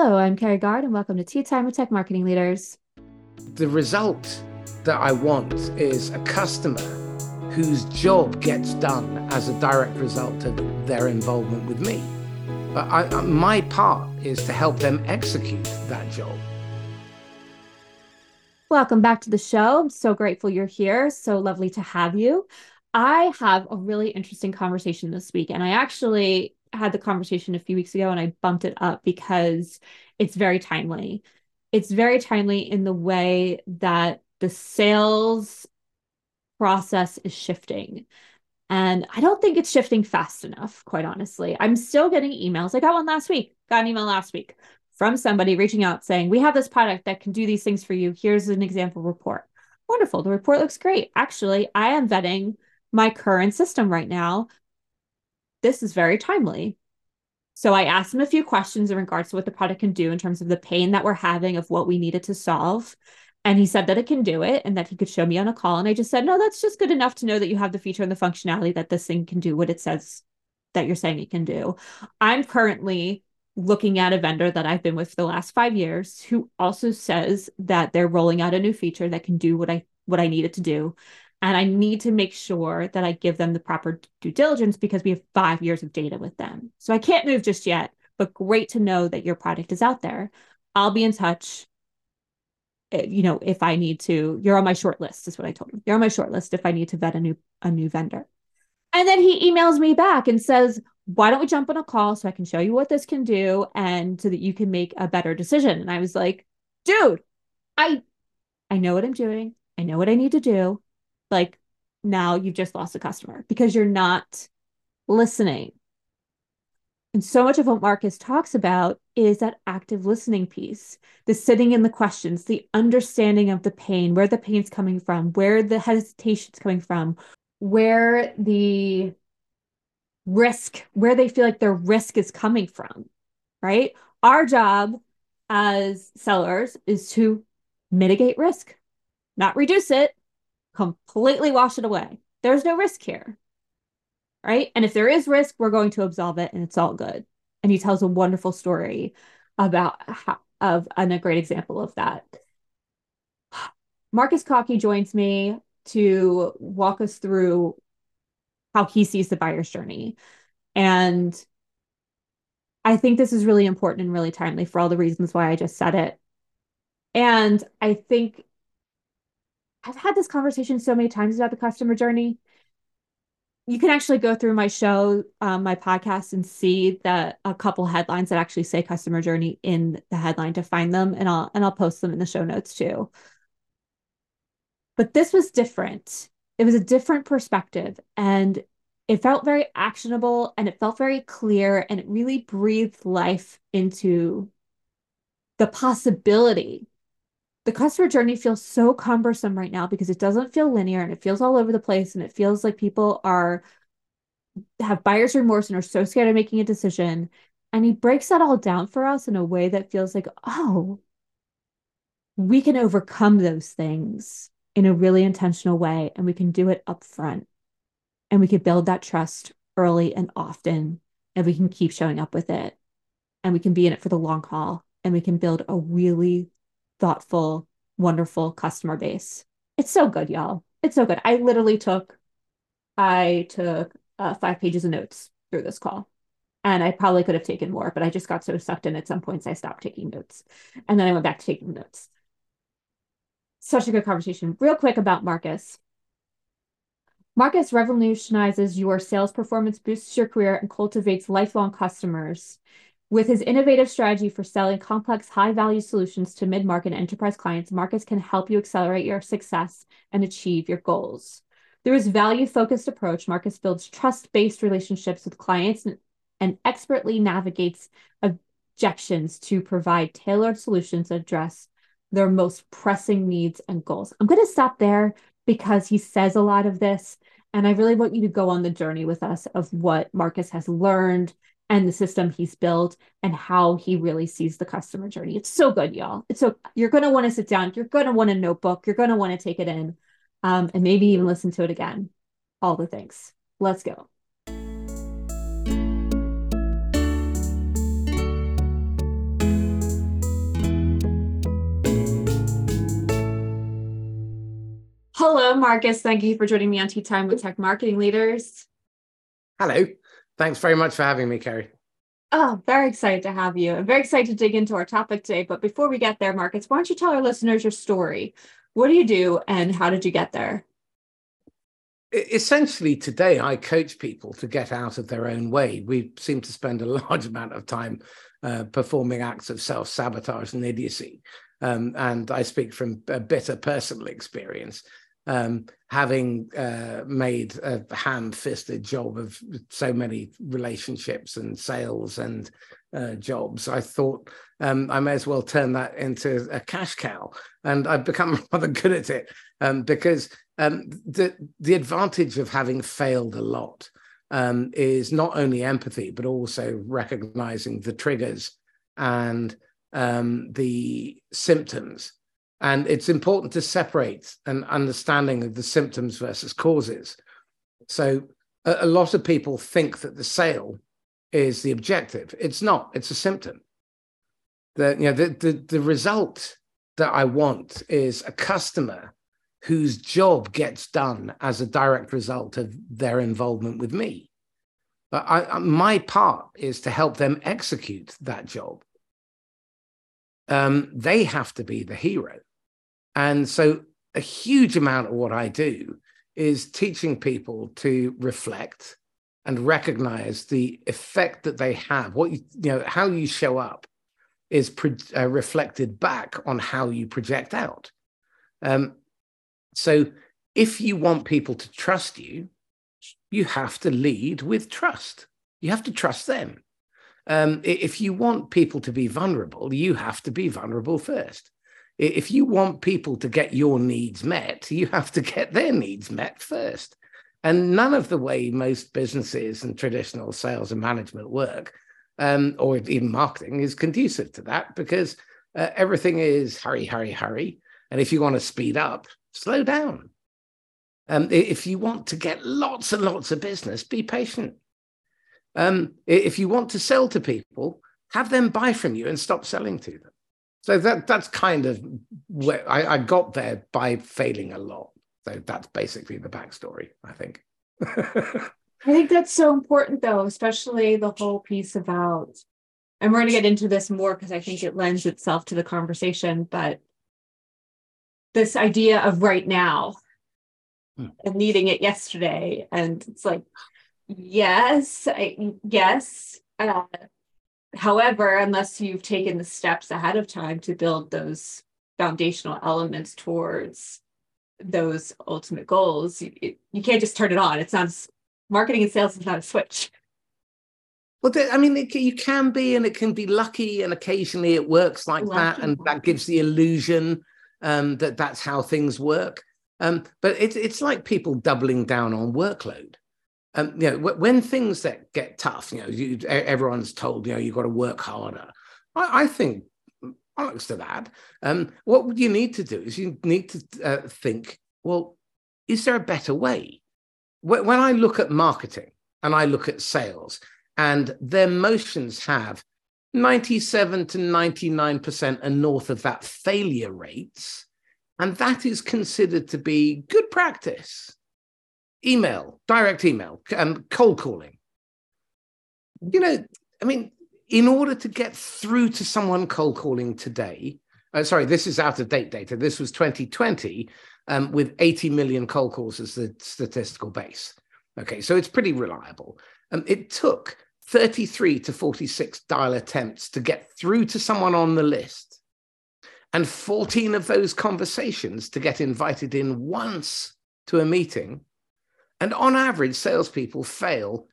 Hello, I'm Kerry Guard, and welcome to Tea Time with Tech Marketing Leaders. The result that I want is a customer whose job gets done as a direct result of their involvement with me. But I, uh, my part is to help them execute that job. Welcome back to the show. I'm so grateful you're here. So lovely to have you. I have a really interesting conversation this week, and I actually had the conversation a few weeks ago and I bumped it up because it's very timely. It's very timely in the way that the sales process is shifting. And I don't think it's shifting fast enough, quite honestly. I'm still getting emails. I got one last week, got an email last week from somebody reaching out saying, We have this product that can do these things for you. Here's an example report. Wonderful. The report looks great. Actually, I am vetting my current system right now this is very timely. So I asked him a few questions in regards to what the product can do in terms of the pain that we're having of what we needed to solve. And he said that it can do it and that he could show me on a call. And I just said, no, that's just good enough to know that you have the feature and the functionality that this thing can do what it says that you're saying it can do. I'm currently looking at a vendor that I've been with for the last five years who also says that they're rolling out a new feature that can do what I what I need it to do and I need to make sure that I give them the proper due diligence because we have five years of data with them. So I can't move just yet, but great to know that your product is out there. I'll be in touch. Eh, you know, if I need to, you're on my short list, is what I told him. You're on my short list if I need to vet a new a new vendor. And then he emails me back and says, why don't we jump on a call so I can show you what this can do and so that you can make a better decision? And I was like, dude, I I know what I'm doing. I know what I need to do like now you've just lost a customer because you're not listening. And so much of what Marcus talks about is that active listening piece, the sitting in the questions, the understanding of the pain, where the pain's coming from, where the hesitation's coming from, where the risk, where they feel like their risk is coming from, right? Our job as sellers is to mitigate risk, not reduce it, completely wash it away. There's no risk here. Right. And if there is risk, we're going to absolve it and it's all good. And he tells a wonderful story about how, of and a great example of that. Marcus Cauchi joins me to walk us through how he sees the buyer's journey. And I think this is really important and really timely for all the reasons why I just said it. And I think I've had this conversation so many times about the customer journey. You can actually go through my show, um, my podcast, and see that a couple headlines that actually say customer journey in the headline to find them, and I'll and I'll post them in the show notes too. But this was different. It was a different perspective, and it felt very actionable, and it felt very clear, and it really breathed life into the possibility the customer journey feels so cumbersome right now because it doesn't feel linear and it feels all over the place and it feels like people are have buyer's remorse and are so scared of making a decision. And he breaks that all down for us in a way that feels like oh we can overcome those things in a really intentional way and we can do it up front and we can build that trust early and often and we can keep showing up with it. And we can be in it for the long haul and we can build a really thoughtful, wonderful customer base. It's so good, y'all. It's so good. I literally took, I took uh, five pages of notes through this call. And I probably could have taken more, but I just got so sucked in at some points I stopped taking notes. And then I went back to taking notes. Such a good conversation. Real quick about Marcus. Marcus revolutionizes your sales performance, boosts your career, and cultivates lifelong customers with his innovative strategy for selling complex, high value solutions to mid market enterprise clients, Marcus can help you accelerate your success and achieve your goals. Through his value focused approach, Marcus builds trust based relationships with clients and, and expertly navigates objections to provide tailored solutions that address their most pressing needs and goals. I'm going to stop there because he says a lot of this. And I really want you to go on the journey with us of what Marcus has learned and the system he's built and how he really sees the customer journey. It's so good, y'all. It's so you're going to want to sit down. You're going to want a notebook. You're going to want to take it in um, and maybe even listen to it again. All the things. Let's go. Hello, Marcus. Thank you for joining me on Tea Time with Tech Marketing Leaders. Hello. Thanks very much for having me, Kerry. Oh, very excited to have you. I'm very excited to dig into our topic today. But before we get there, Marcus, why don't you tell our listeners your story? What do you do and how did you get there? Essentially, today I coach people to get out of their own way. We seem to spend a large amount of time uh, performing acts of self sabotage and idiocy. Um, and I speak from a bitter personal experience um, having uh, made a ham-fisted job of so many relationships and sales and uh, jobs, I thought um, I may as well turn that into a cash cow, and I've become rather good at it um, because um, the the advantage of having failed a lot um, is not only empathy but also recognizing the triggers and um, the symptoms and it's important to separate an understanding of the symptoms versus causes. So a, a lot of people think that the sale is the objective. It's not, it's a symptom. The, you know, the, the, the result that I want is a customer whose job gets done as a direct result of their involvement with me. But I, my part is to help them execute that job. Um, they have to be the hero. And so a huge amount of what I do is teaching people to reflect and recognize the effect that they have. What you, you know, how you show up is pro- uh, reflected back on how you project out. Um, so if you want people to trust you, you have to lead with trust. You have to trust them. Um, if you want people to be vulnerable, you have to be vulnerable first if you want people to get your needs met, you have to get their needs met first. And none of the way most businesses and traditional sales and management work, um, or even marketing, is conducive to that because uh, everything is hurry, hurry, hurry. And if you want to speed up, slow down. Um, if you want to get lots and lots of business, be patient. Um, if you want to sell to people, have them buy from you and stop selling to them. So that that's kind of where I, I got there by failing a lot. So that's basically the backstory, I think. I think that's so important, though, especially the whole piece about, and we're going to get into this more because I think it lends itself to the conversation, but this idea of right now hmm. and needing it yesterday. And it's like, yes, I, yes. Uh, However, unless you've taken the steps ahead of time to build those foundational elements towards those ultimate goals, you, you can't just turn it on. It's not marketing and sales is not a switch. Well, I mean, it, you can be, and it can be lucky, and occasionally it works like lucky. that, and that gives the illusion um, that that's how things work. Um, but it's it's like people doubling down on workload um, you know, when things that get tough, you know, you, everyone's told, you know, you've got to work harder. I, I think, thanks to that, um, what you need to do is you need to uh, think, well, is there a better way? When I look at marketing and I look at sales, and their motions have 97 to 99% and north of that failure rates, and that is considered to be good practice email, direct email, um, cold calling. You know, I mean, in order to get through to someone cold calling today, uh, sorry, this is out of date data. This was 2020 um, with 80 million cold calls as the statistical base. Okay, so it's pretty reliable. Um, it took 33 to 46 dial attempts to get through to someone on the list, and 14 of those conversations to get invited in once to a meeting and on average, salespeople fail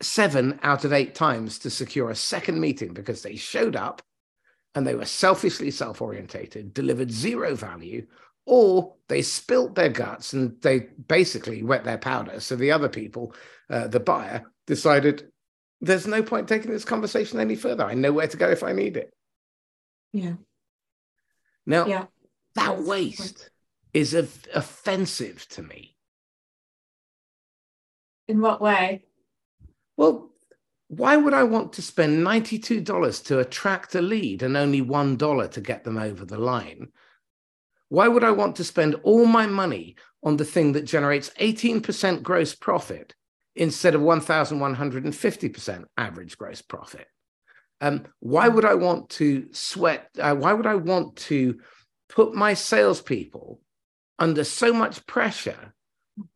seven out of eight times to secure a second meeting because they showed up and they were selfishly self orientated, delivered zero value, or they spilt their guts and they basically wet their powder. So the other people, uh, the buyer, decided there's no point taking this conversation any further. I know where to go if I need it. Yeah. Now, yeah. that waste is offensive to me in what way? Well, why would I want to spend $92 to attract a lead and only $1 to get them over the line? Why would I want to spend all my money on the thing that generates 18% gross profit instead of 1,150% average gross profit? Um, why would I want to sweat? Uh, why would I want to put my salespeople under so much pressure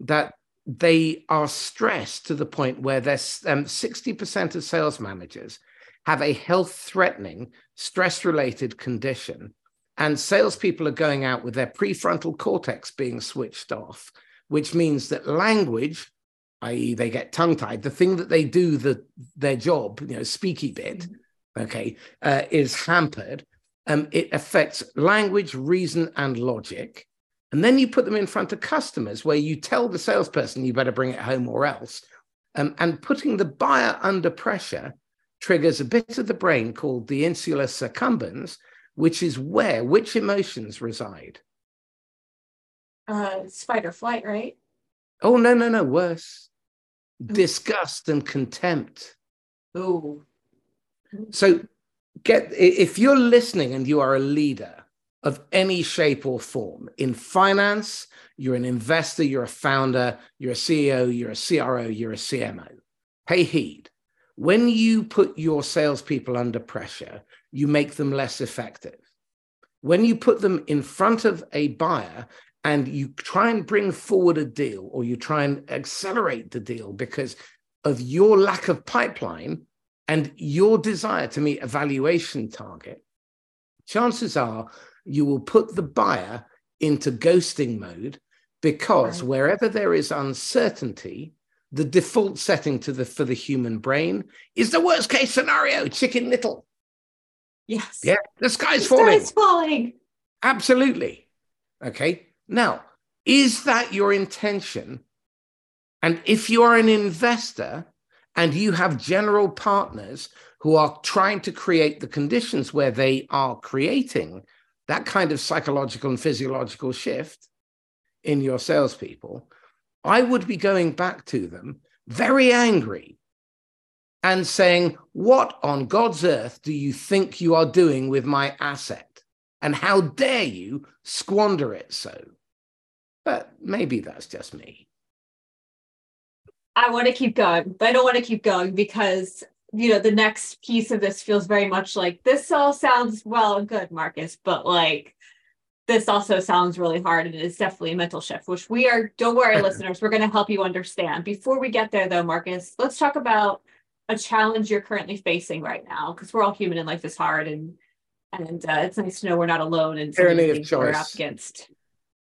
that they are stressed to the point where there's um, 60% of sales managers have a health threatening, stress related condition. And salespeople are going out with their prefrontal cortex being switched off, which means that language, i.e., they get tongue tied, the thing that they do the, their job, you know, speaky bit, okay, uh, is hampered. Um, it affects language, reason, and logic. And then you put them in front of customers where you tell the salesperson you better bring it home or else. Um, and putting the buyer under pressure triggers a bit of the brain called the insular accumbens, which is where which emotions reside? Uh, fight or flight, right? Oh, no, no, no, worse. Ooh. Disgust and contempt. Oh. So get if you're listening and you are a leader of any shape or form. In finance, you're an investor, you're a founder, you're a CEO, you're a CRO, you're a CMO. Pay heed. When you put your salespeople under pressure, you make them less effective. When you put them in front of a buyer and you try and bring forward a deal or you try and accelerate the deal because of your lack of pipeline and your desire to meet a valuation target, chances are you will put the buyer into ghosting mode because right. wherever there is uncertainty, the default setting to the for the human brain is the worst case scenario, chicken little. Yes. Yeah, the sky's the falling. Sky's falling. Absolutely. Okay. Now, is that your intention? And if you are an investor and you have general partners who are trying to create the conditions where they are creating that kind of psychological and physiological shift in your salespeople, I would be going back to them very angry and saying, What on God's earth do you think you are doing with my asset? And how dare you squander it so? But maybe that's just me. I want to keep going, but I don't want to keep going because you know, the next piece of this feels very much like this all sounds well and good, Marcus, but like this also sounds really hard and it's definitely a mental shift, which we are, don't worry, listeners, we're going to help you understand. Before we get there, though, Marcus, let's talk about a challenge you're currently facing right now, because we're all human and life is hard. And and uh, it's nice to know we're not alone in tyranny of choice. We're up against.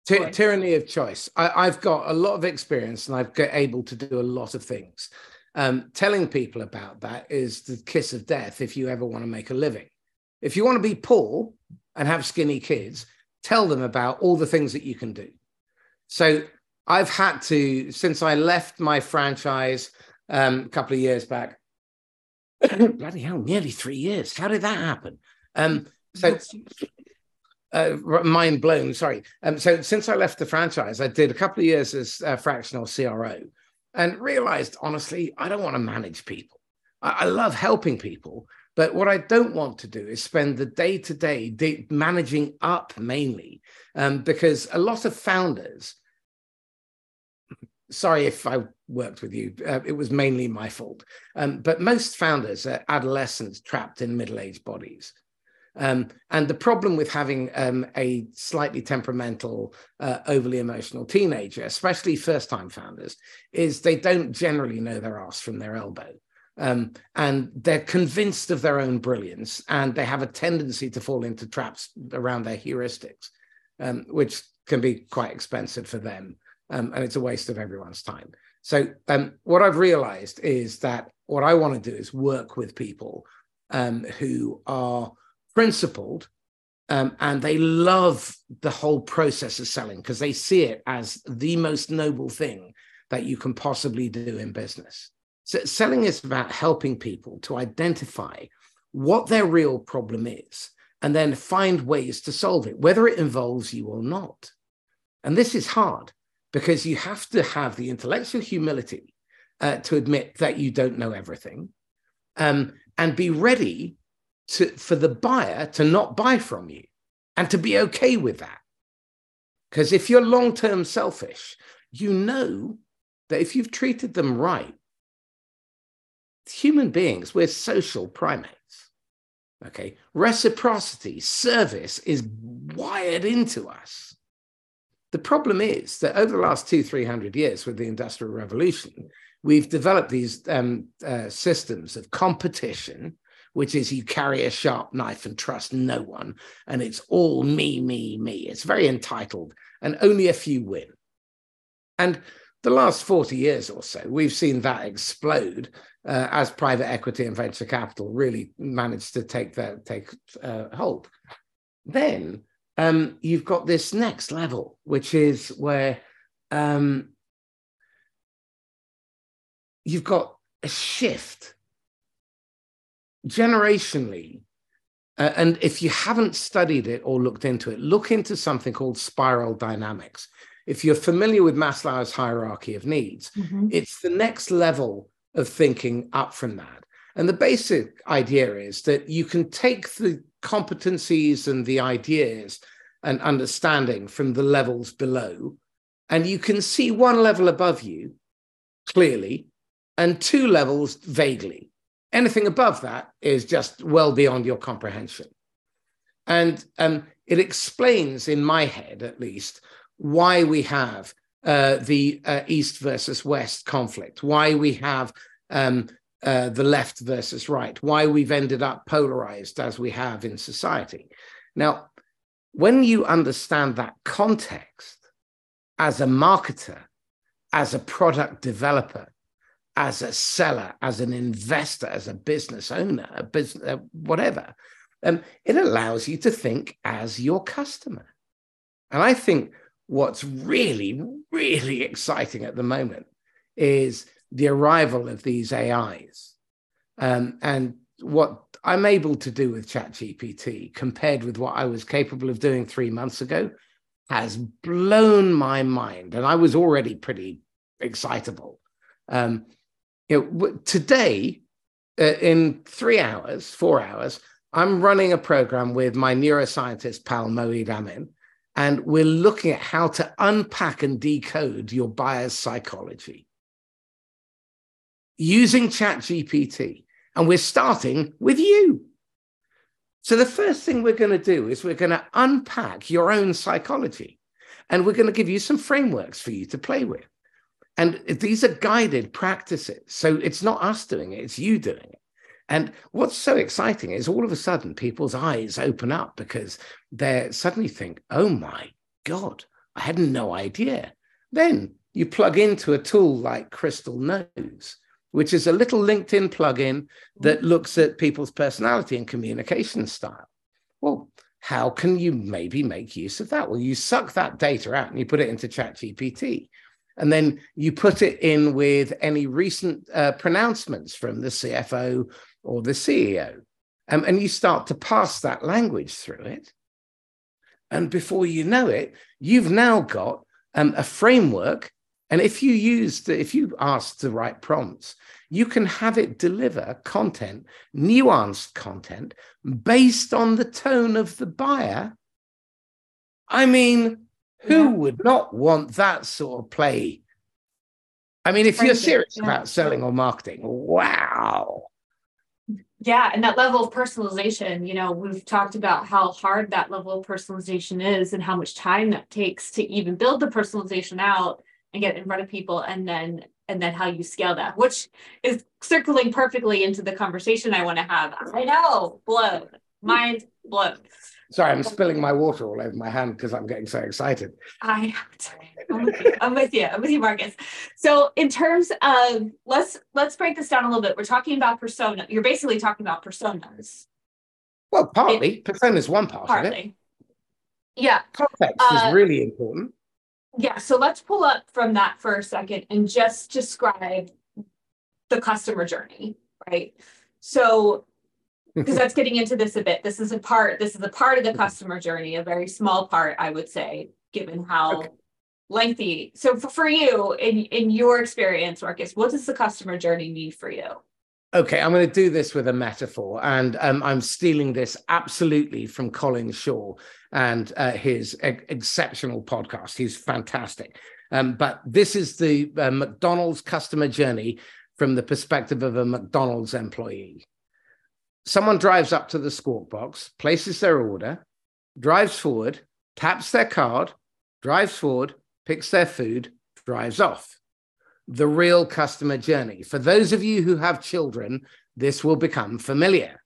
Ty- tyranny of choice. I, have got a lot of experience and I've got able to do a lot of things. Um, telling people about that is the kiss of death if you ever want to make a living. If you want to be poor and have skinny kids, tell them about all the things that you can do. So I've had to, since I left my franchise um, a couple of years back, bloody hell, nearly three years. How did that happen? Um, so uh, mind blown. Sorry. Um, so since I left the franchise, I did a couple of years as a fractional CRO, and realized honestly, I don't want to manage people. I, I love helping people, but what I don't want to do is spend the day to day managing up mainly, um, because a lot of founders. Sorry if I worked with you, uh, it was mainly my fault. Um, but most founders are adolescents trapped in middle aged bodies. Um, and the problem with having um, a slightly temperamental, uh, overly emotional teenager, especially first time founders, is they don't generally know their ass from their elbow. Um, and they're convinced of their own brilliance and they have a tendency to fall into traps around their heuristics, um, which can be quite expensive for them. Um, and it's a waste of everyone's time. So, um, what I've realized is that what I want to do is work with people who are principled um, and they love the whole process of selling because they see it as the most noble thing that you can possibly do in business. So selling is about helping people to identify what their real problem is and then find ways to solve it, whether it involves you or not. And this is hard because you have to have the intellectual humility uh, to admit that you don't know everything um, and be ready to, for the buyer to not buy from you and to be okay with that. Because if you're long term selfish, you know that if you've treated them right, human beings, we're social primates. Okay. Reciprocity, service is wired into us. The problem is that over the last two, 300 years with the Industrial Revolution, we've developed these um, uh, systems of competition, which is you carry a sharp knife and trust no one, and it's all me, me, me. It's very entitled, and only a few win. And the last 40 years or so, we've seen that explode uh, as private equity and venture capital really managed to take that take uh, hold. Then um, you've got this next level, which is where um, you've got a shift generationally. Uh, and if you haven't studied it or looked into it, look into something called spiral dynamics. If you're familiar with Maslow's hierarchy of needs, mm-hmm. it's the next level of thinking up from that. And the basic idea is that you can take the competencies and the ideas and understanding from the levels below, and you can see one level above you clearly and two levels vaguely. Anything above that is just well beyond your comprehension. And um, it explains, in my head at least, why we have uh, the uh, East versus West conflict, why we have um, uh, the left versus right, why we've ended up polarized as we have in society. Now, when you understand that context as a marketer, as a product developer, as a seller, as an investor, as a business owner, a business, uh, whatever, um, it allows you to think as your customer. And I think what's really, really exciting at the moment is the arrival of these AIs. Um, and what I'm able to do with ChatGPT compared with what I was capable of doing three months ago has blown my mind. And I was already pretty excitable. Um, you know, today, uh, in three hours, four hours, I'm running a program with my neuroscientist pal Moeed Amin, and we're looking at how to unpack and decode your buyer's psychology using ChatGPT. And we're starting with you. So the first thing we're going to do is we're going to unpack your own psychology and we're going to give you some frameworks for you to play with. And these are guided practices. So it's not us doing it, it's you doing it. And what's so exciting is all of a sudden people's eyes open up because they suddenly think, oh my God, I had no idea. Then you plug into a tool like Crystal Knows, which is a little LinkedIn plugin that mm. looks at people's personality and communication style. Well, how can you maybe make use of that? Well, you suck that data out and you put it into ChatGPT. And then you put it in with any recent uh, pronouncements from the CFO or the CEO. Um, and you start to pass that language through it. And before you know it, you've now got um, a framework. And if you use the, if you ask the right prompts, you can have it deliver content, nuanced content based on the tone of the buyer. I mean, who yeah. would not want that sort of play? I mean, if you're serious about selling or marketing, wow. Yeah, and that level of personalization, you know, we've talked about how hard that level of personalization is and how much time that takes to even build the personalization out and get in front of people and then and then how you scale that, which is circling perfectly into the conversation I want to have. I know, blown, mind blown. Sorry, I'm spilling my water all over my hand because I'm getting so excited. I, I'm with, you. I'm with you. I'm with you, Marcus. So, in terms of let's let's break this down a little bit. We're talking about persona. You're basically talking about personas. Well, partly it, persona is one part partly. of it. Yeah, context uh, is really important. Yeah, so let's pull up from that for a second and just describe the customer journey, right? So because that's getting into this a bit. This is a part, this is a part of the customer journey, a very small part, I would say, given how okay. lengthy. So for, for you, in in your experience, Marcus, what does the customer journey mean for you? Okay, I'm going to do this with a metaphor, and um, I'm stealing this absolutely from Colin Shaw and uh, his e- exceptional podcast. He's fantastic. Um, but this is the uh, McDonald's customer journey from the perspective of a McDonald's employee. Someone drives up to the squawk box, places their order, drives forward, taps their card, drives forward, picks their food, drives off the real customer journey. For those of you who have children, this will become familiar.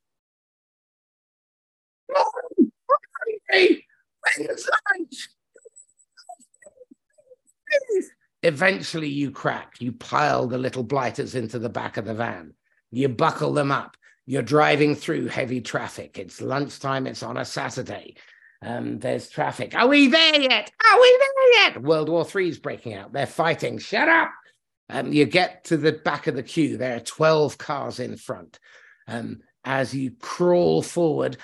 Eventually, you crack. You pile the little blighters into the back of the van. You buckle them up. You're driving through heavy traffic. It's lunchtime. It's on a Saturday. Um, there's traffic. Are we there yet? Are we there yet? World War III is breaking out. They're fighting. Shut up. Um, you get to the back of the queue. There are 12 cars in front. Um, as you crawl forward.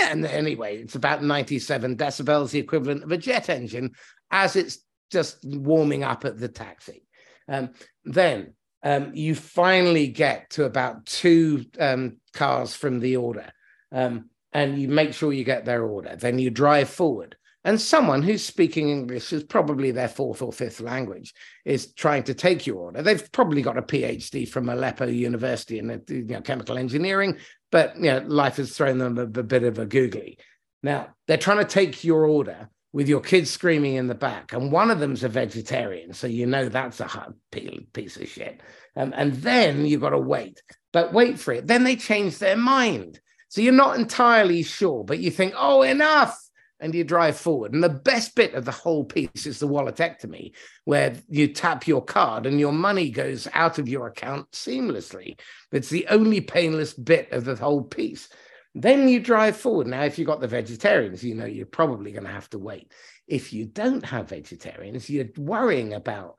And anyway, it's about 97 decibels, the equivalent of a jet engine, as it's just warming up at the taxi. Um, then um, you finally get to about two um, cars from the order, um, and you make sure you get their order. Then you drive forward and someone who's speaking English is probably their fourth or fifth language is trying to take your order. They've probably got a PhD from Aleppo University in you know, chemical engineering, but you know, life has thrown them a, a bit of a googly. Now they're trying to take your order with your kids screaming in the back, and one of them's a vegetarian, so you know that's a piece of shit. Um, and then you've got to wait, but wait for it. Then they change their mind, so you're not entirely sure, but you think, oh, enough and you drive forward. And the best bit of the whole piece is the walletectomy, where you tap your card and your money goes out of your account seamlessly. It's the only painless bit of the whole piece. Then you drive forward. Now, if you've got the vegetarians, you know you're probably going to have to wait. If you don't have vegetarians, you're worrying about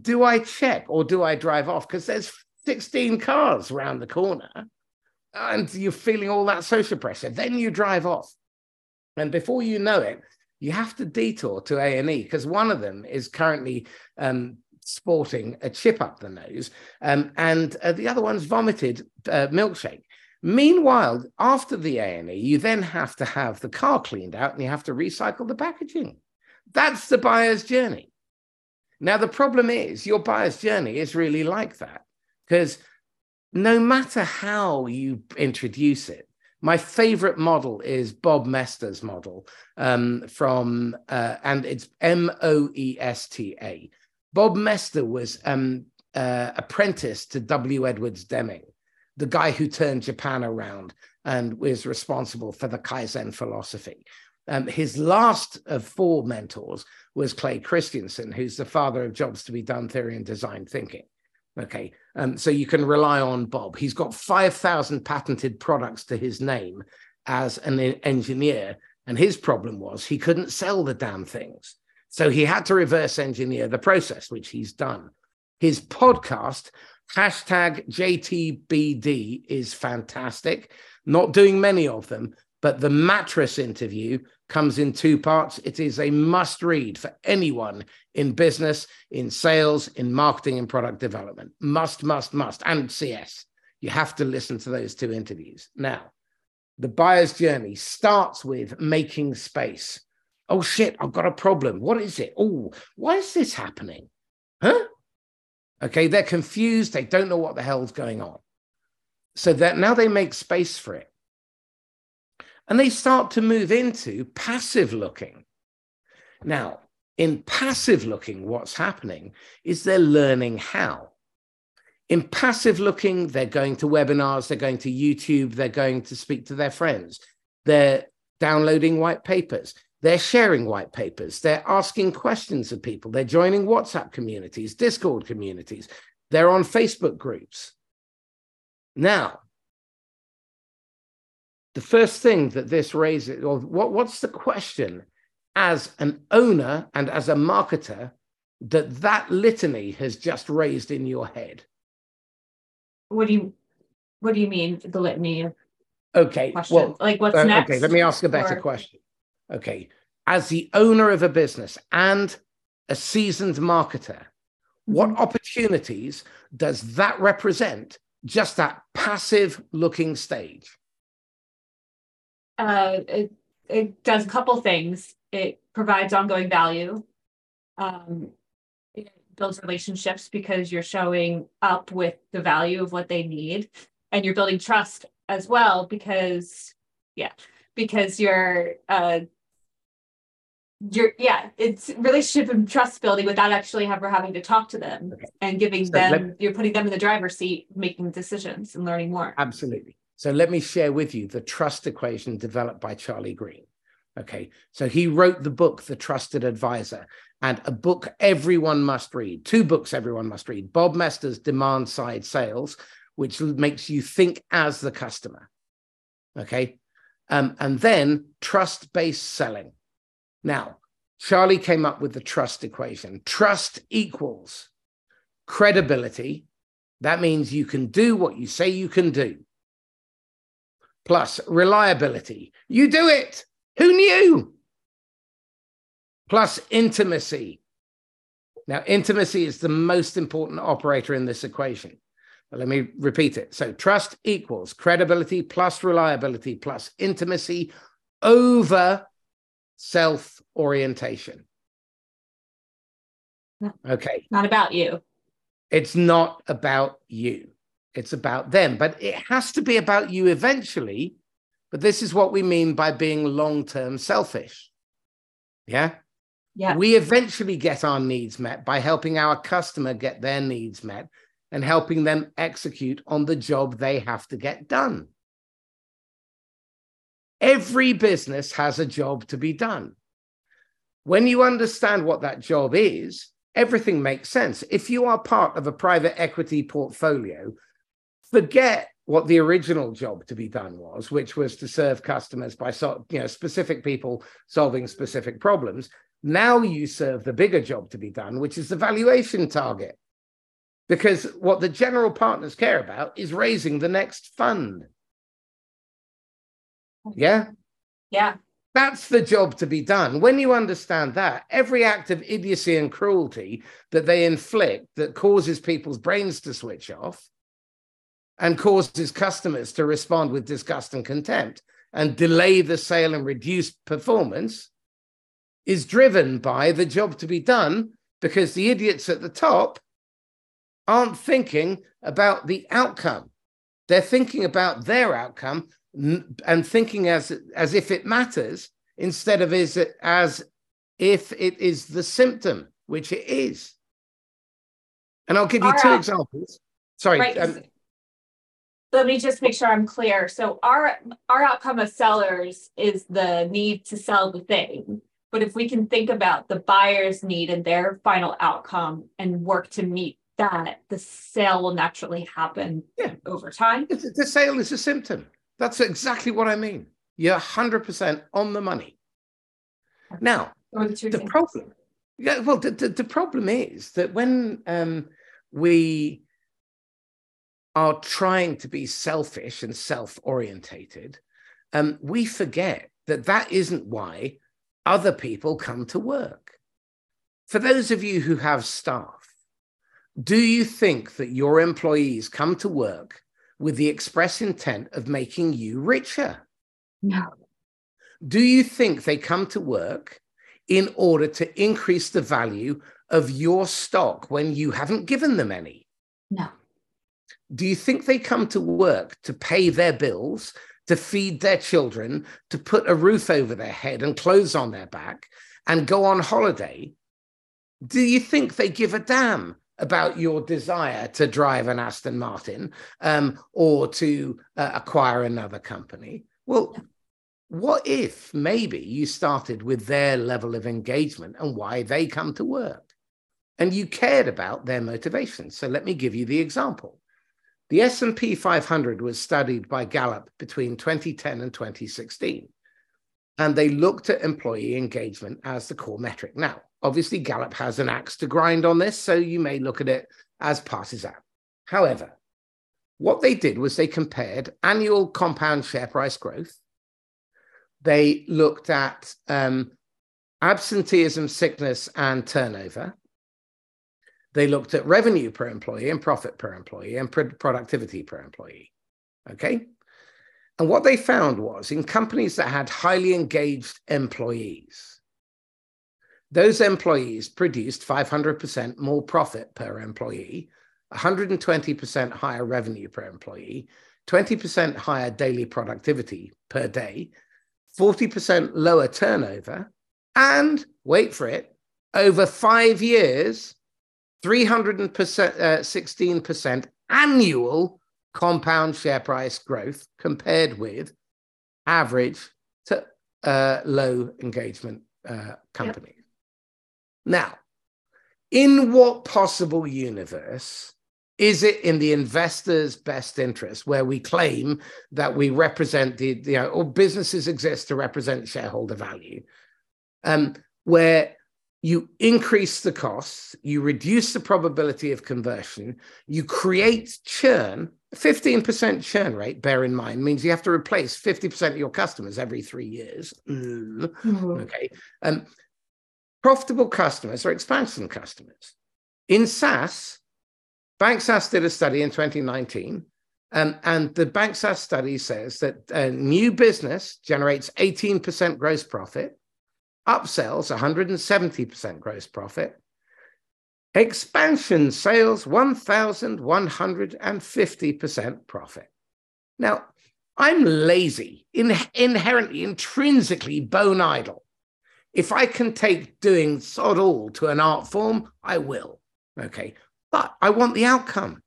do I check or do I drive off? Because there's 16 cars around the corner and you're feeling all that social pressure. Then you drive off and before you know it, you have to detour to A and E because one of them is currently um, sporting a chip up the nose, um, and uh, the other one's vomited uh, milkshake. Meanwhile, after the A and E, you then have to have the car cleaned out and you have to recycle the packaging. That's the buyer's journey. Now, the problem is your buyer's journey is really like that because no matter how you introduce it, my favorite model is Bob Moesta's model um, from, uh, and it's M O E S T A. Bob Moesta was um, uh, apprenticed to W. Edwards Deming, the guy who turned Japan around and was responsible for the Kaizen philosophy. Um, his last of four mentors was Clay Christensen, who's the father of jobs to be done theory and design thinking. Okay. Um, so you can rely on Bob. He's got 5,000 patented products to his name as an engineer. And his problem was he couldn't sell the damn things. So he had to reverse engineer the process, which he's done. His podcast, hashtag JTBD, is fantastic. Not doing many of them, but the mattress interview comes in two parts. It is a must read for anyone in business, in sales, in marketing, and product development. Must, must, must. And CS. You have to listen to those two interviews. Now, the buyer's journey starts with making space. Oh shit, I've got a problem. What is it? Oh, why is this happening? Huh? Okay, they're confused. They don't know what the hell's going on. So that now they make space for it. And they start to move into passive looking. Now, in passive looking, what's happening is they're learning how. In passive looking, they're going to webinars, they're going to YouTube, they're going to speak to their friends, they're downloading white papers, they're sharing white papers, they're asking questions of people, they're joining WhatsApp communities, Discord communities, they're on Facebook groups. Now, the first thing that this raises, or what, what's the question as an owner and as a marketer that that litany has just raised in your head? What do you What do you mean the litany? Okay, questions? well, like what's uh, next? Okay, let me ask a better or... question. Okay, as the owner of a business and a seasoned marketer, What opportunities does that represent? Just that passive looking stage. Uh, it, it does a couple things. It provides ongoing value. Um, it builds relationships because you're showing up with the value of what they need, and you're building trust as well because, yeah, because you're uh, you're yeah it's relationship and trust building without actually ever having to talk to them okay. and giving so them let, you're putting them in the driver's seat making decisions and learning more. Absolutely. So let me share with you the trust equation developed by charlie green. Okay. So he wrote the book the trusted advisor and a book everyone must read two books everyone must read bob Moesta's demand side sales which makes you think as the customer. Okay. Um, and then trust based selling now, Charlie came up with the trust equation. Trust equals credibility. That means you can do what you say you can do. Plus reliability. You do it. Who knew? Plus intimacy. Now, intimacy is the most important operator in this equation. But let me repeat it. So, trust equals credibility plus reliability plus intimacy over self orientation. Okay. Not about you. It's not about you. It's about them. But it has to be about you eventually. But this is what we mean by being long term selfish. Yeah. Yeah. We eventually get our needs met by helping our customer get their needs met and helping them execute on the job they have to get done. Every business has a job to be done. When you understand what that job is, everything makes sense. If you are part of a private equity portfolio, forget what the original job to be done was, which was to serve customers by you know specific people solving specific problems. Now you serve the bigger job to be done, which is the valuation target. Because what the general partners care about is raising the next fund. Yeah. Yeah. That's the job to be done. When you understand that, every act of idiocy and cruelty that they inflict that causes people's brains to switch off and causes customers to respond with disgust and contempt and delay the sale and reduce performance is driven by the job to be done because the idiots at the top aren't thinking about the outcome. They're thinking about their outcome and thinking as as if it matters instead of as as if it is the symptom, which it is. And I'll give you two examples. Sorry. Right. Um, let me just make sure I'm clear. So our our outcome of sellers is the need to sell the thing. But if we can think about the buyer's need and their final outcome and work to meet that, the sale will naturally happen yeah. over time. The sale is a symptom. That's exactly what I mean. You're 100% on the money. Now, the problem, yeah, well, the, the, the, problem is that when um, we are trying to be selfish and self orientated, um, we forget that that isn't why other people come to work. For those of you who have staff, do you think that your employees come to work with the express intent of making you richer? No. Do you think they come to work in order to increase the value of your stock when you haven't given them any? No. Do you think they come to work to pay their bills, to feed their children, to put a roof over their head and clothes on their back and go on holiday? Do you think they give a damn about your desire to drive an Aston Martin um, or to uh, acquire another company. Well, what if maybe you started with their level of engagement and why they come to work and you cared about their motivations? So let me give you the example. The S&P 500 was studied by Gallup between 2010 and 2016 and they looked at employee engagement as the core metric. Now, obviously, Gallup has an axe to grind on this, so you may look at it as partisan. However, what they did was they compared annual compound share price growth. They looked at um, absenteeism, sickness, and turnover. They looked at revenue per employee and profit per employee and productivity per employee. Okay. And what they found was in companies that had highly engaged employees, those employees produced 500% more profit per employee, 120% higher revenue per employee, 20% higher daily productivity per day, 40% lower turnover, and wait for it, over five years, 316% uh, annual compound share price growth compared with average to uh, low engagement uh, companies. Now, in what possible universe is it in the investor's best interest where we claim that we represent the, you know, or businesses exist to represent shareholder value, um, where you increase the costs, you reduce the probability of conversion, you create churn. 15% churn rate, bear in mind, means you have to replace 50% of your customers every three years. Mm-hmm. Okay. Um, profitable customers are expansion customers. In SaaS, BankSaaS did a study in 2019, um, and the BankSaaS study says that uh, new business generates 18% gross profit, upsells 170% gross profit, expansion sales 1,150% profit. Now, I'm lazy, in, inherently, intrinsically bone idle. If I can take doing sod all to an art form, I will. Okay. But I want the outcome.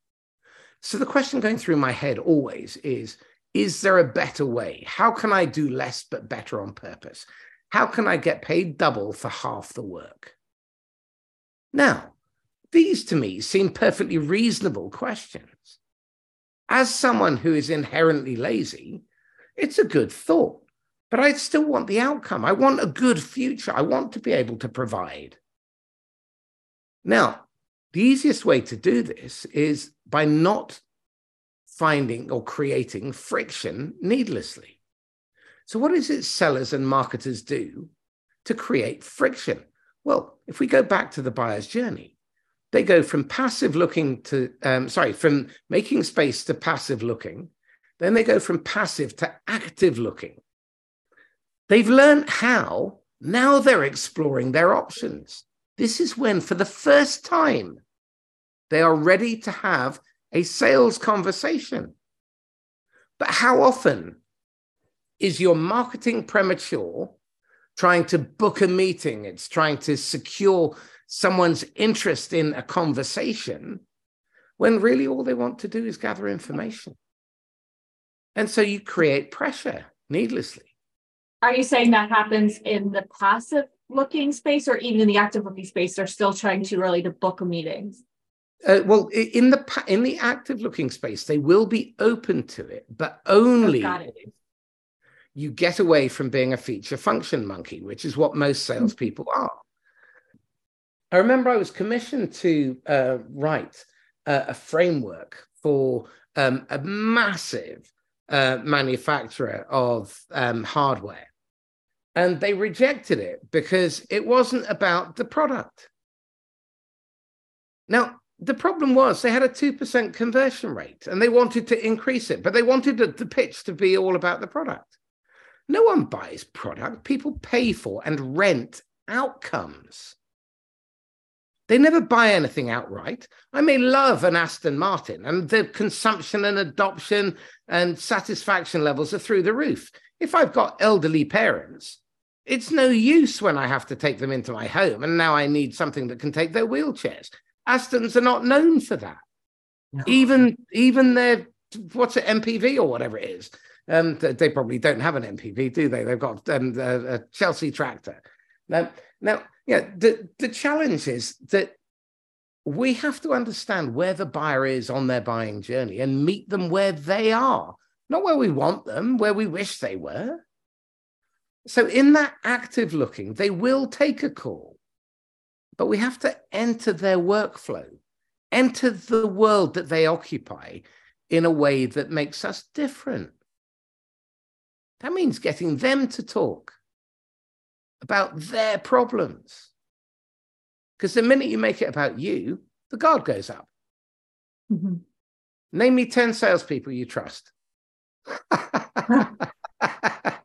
So the question going through my head always is Is there a better way? How can I do less but better on purpose? How can I get paid double for half the work? Now, these to me seem perfectly reasonable questions. As someone who is inherently lazy, it's a good thought, but I still want the outcome. I want a good future. I want to be able to provide. Now, the easiest way to do this is by not finding or creating friction needlessly. So, what is it sellers and marketers do to create friction? Well, if we go back to the buyer's journey, they go from passive looking to, um, sorry, from making space to passive looking. Then they go from passive to active looking. They've learned how, now they're exploring their options. This is when, for the first time, they are ready to have a sales conversation. But how often is your marketing premature trying to book a meeting? It's trying to secure someone's interest in a conversation when really all they want to do is gather information. And so you create pressure needlessly. Are you saying that happens in the passive looking space or even in the active looking space? They're still trying too early to book a meeting? Uh, well, in the in the active looking space, they will be open to it, but only oh, you get away from being a feature function monkey, which is what most mm-hmm. salespeople are. I remember I was commissioned to uh, write uh, a framework for um, a massive uh, manufacturer of um, hardware, and they rejected it because it wasn't about the product. Now, the problem was they had a 2% conversion rate and they wanted to increase it, but they wanted the pitch to be all about the product. No one buys product, people pay for and rent outcomes. They never buy anything outright. I may love an Aston Martin, and the consumption and adoption and satisfaction levels are through the roof. If I've got elderly parents, it's no use when I have to take them into my home, and now I need something that can take their wheelchairs. Astons are not known for that. No. Even even their what's it MPV or whatever it is. Um, they probably don't have an MPV, do they? They've got um, a, a Chelsea tractor. Now, now, yeah, the the challenge is that we have to understand where the buyer is on their buying journey and meet them where they are, not where we want them, where we wish they were. So, in that active looking, they will take a call but we have to enter their workflow, enter the world that they occupy in a way that makes us different. That means getting them to talk about their problems. Because the minute you make it about you, the guard goes up. Mm-hmm. Name me 10 salespeople you trust.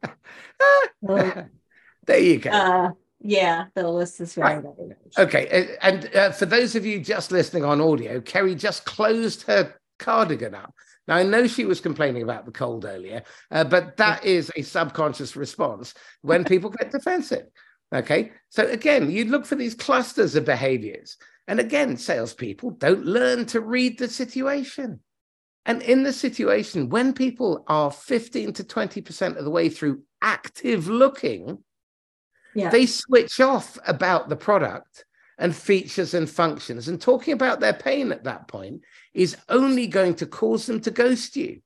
there you go. Uh, yeah, the list is very, right. Okay. And uh, for those of you just listening on audio, Kerry just closed her cardigan up. Now, I know she was complaining about the cold earlier, uh, but that is a subconscious response when people get defensive. Okay. So, again, you look for these clusters of behaviors. And again, salespeople don't learn to read the situation. And in the situation, when people are 15 to 20% of the way through active looking, yeah. they switch off about the product and features and functions. And talking about their pain at that point is only going to cause them to ghost you.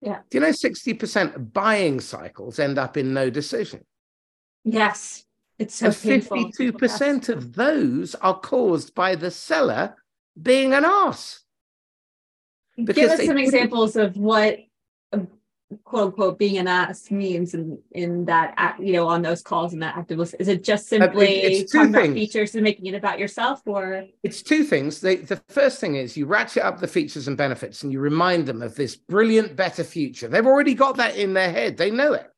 Yeah. Do you know 60% of buying cycles end up in no decision? Yes. It's so and 52% of those are caused by the seller being an ass. Give us some examples of what quote unquote being an ass means in in that you know on those calls and that active is it just uh, simply talking things. about features and making it about yourself or? It's two things. They, the first thing is you ratchet up the features and benefits and you remind them of this brilliant better future. They've already got that in their head. They know it.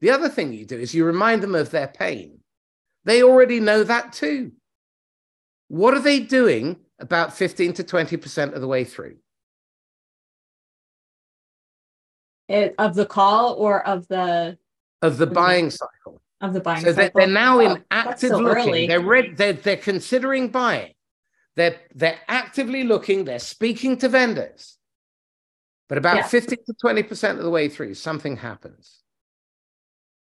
The other thing you do is you remind them of their pain. They already know that too. What are they doing about 15 to 20% of the way through it, of the call or of the of the buying cycle. Of the buying so cycle. they're, now oh, in active so looking. early. they're ready they're, they're considering buying. They're they're actively looking. They're speaking to vendors. But about yeah. 50 to 20 percent of the way through something happens.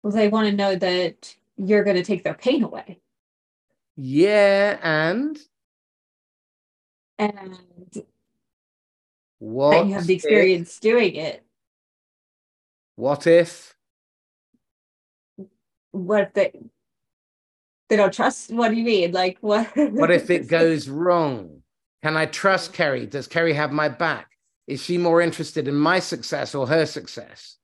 Well they want to know that you're going to take their pain away. Yeah and? And what you have the experience doing it what if? What if they they don't trust? What do you mean? Like what? what if it goes wrong? Can I trust Kerry? Does Kerry have my back? Is she more interested in my success or her success?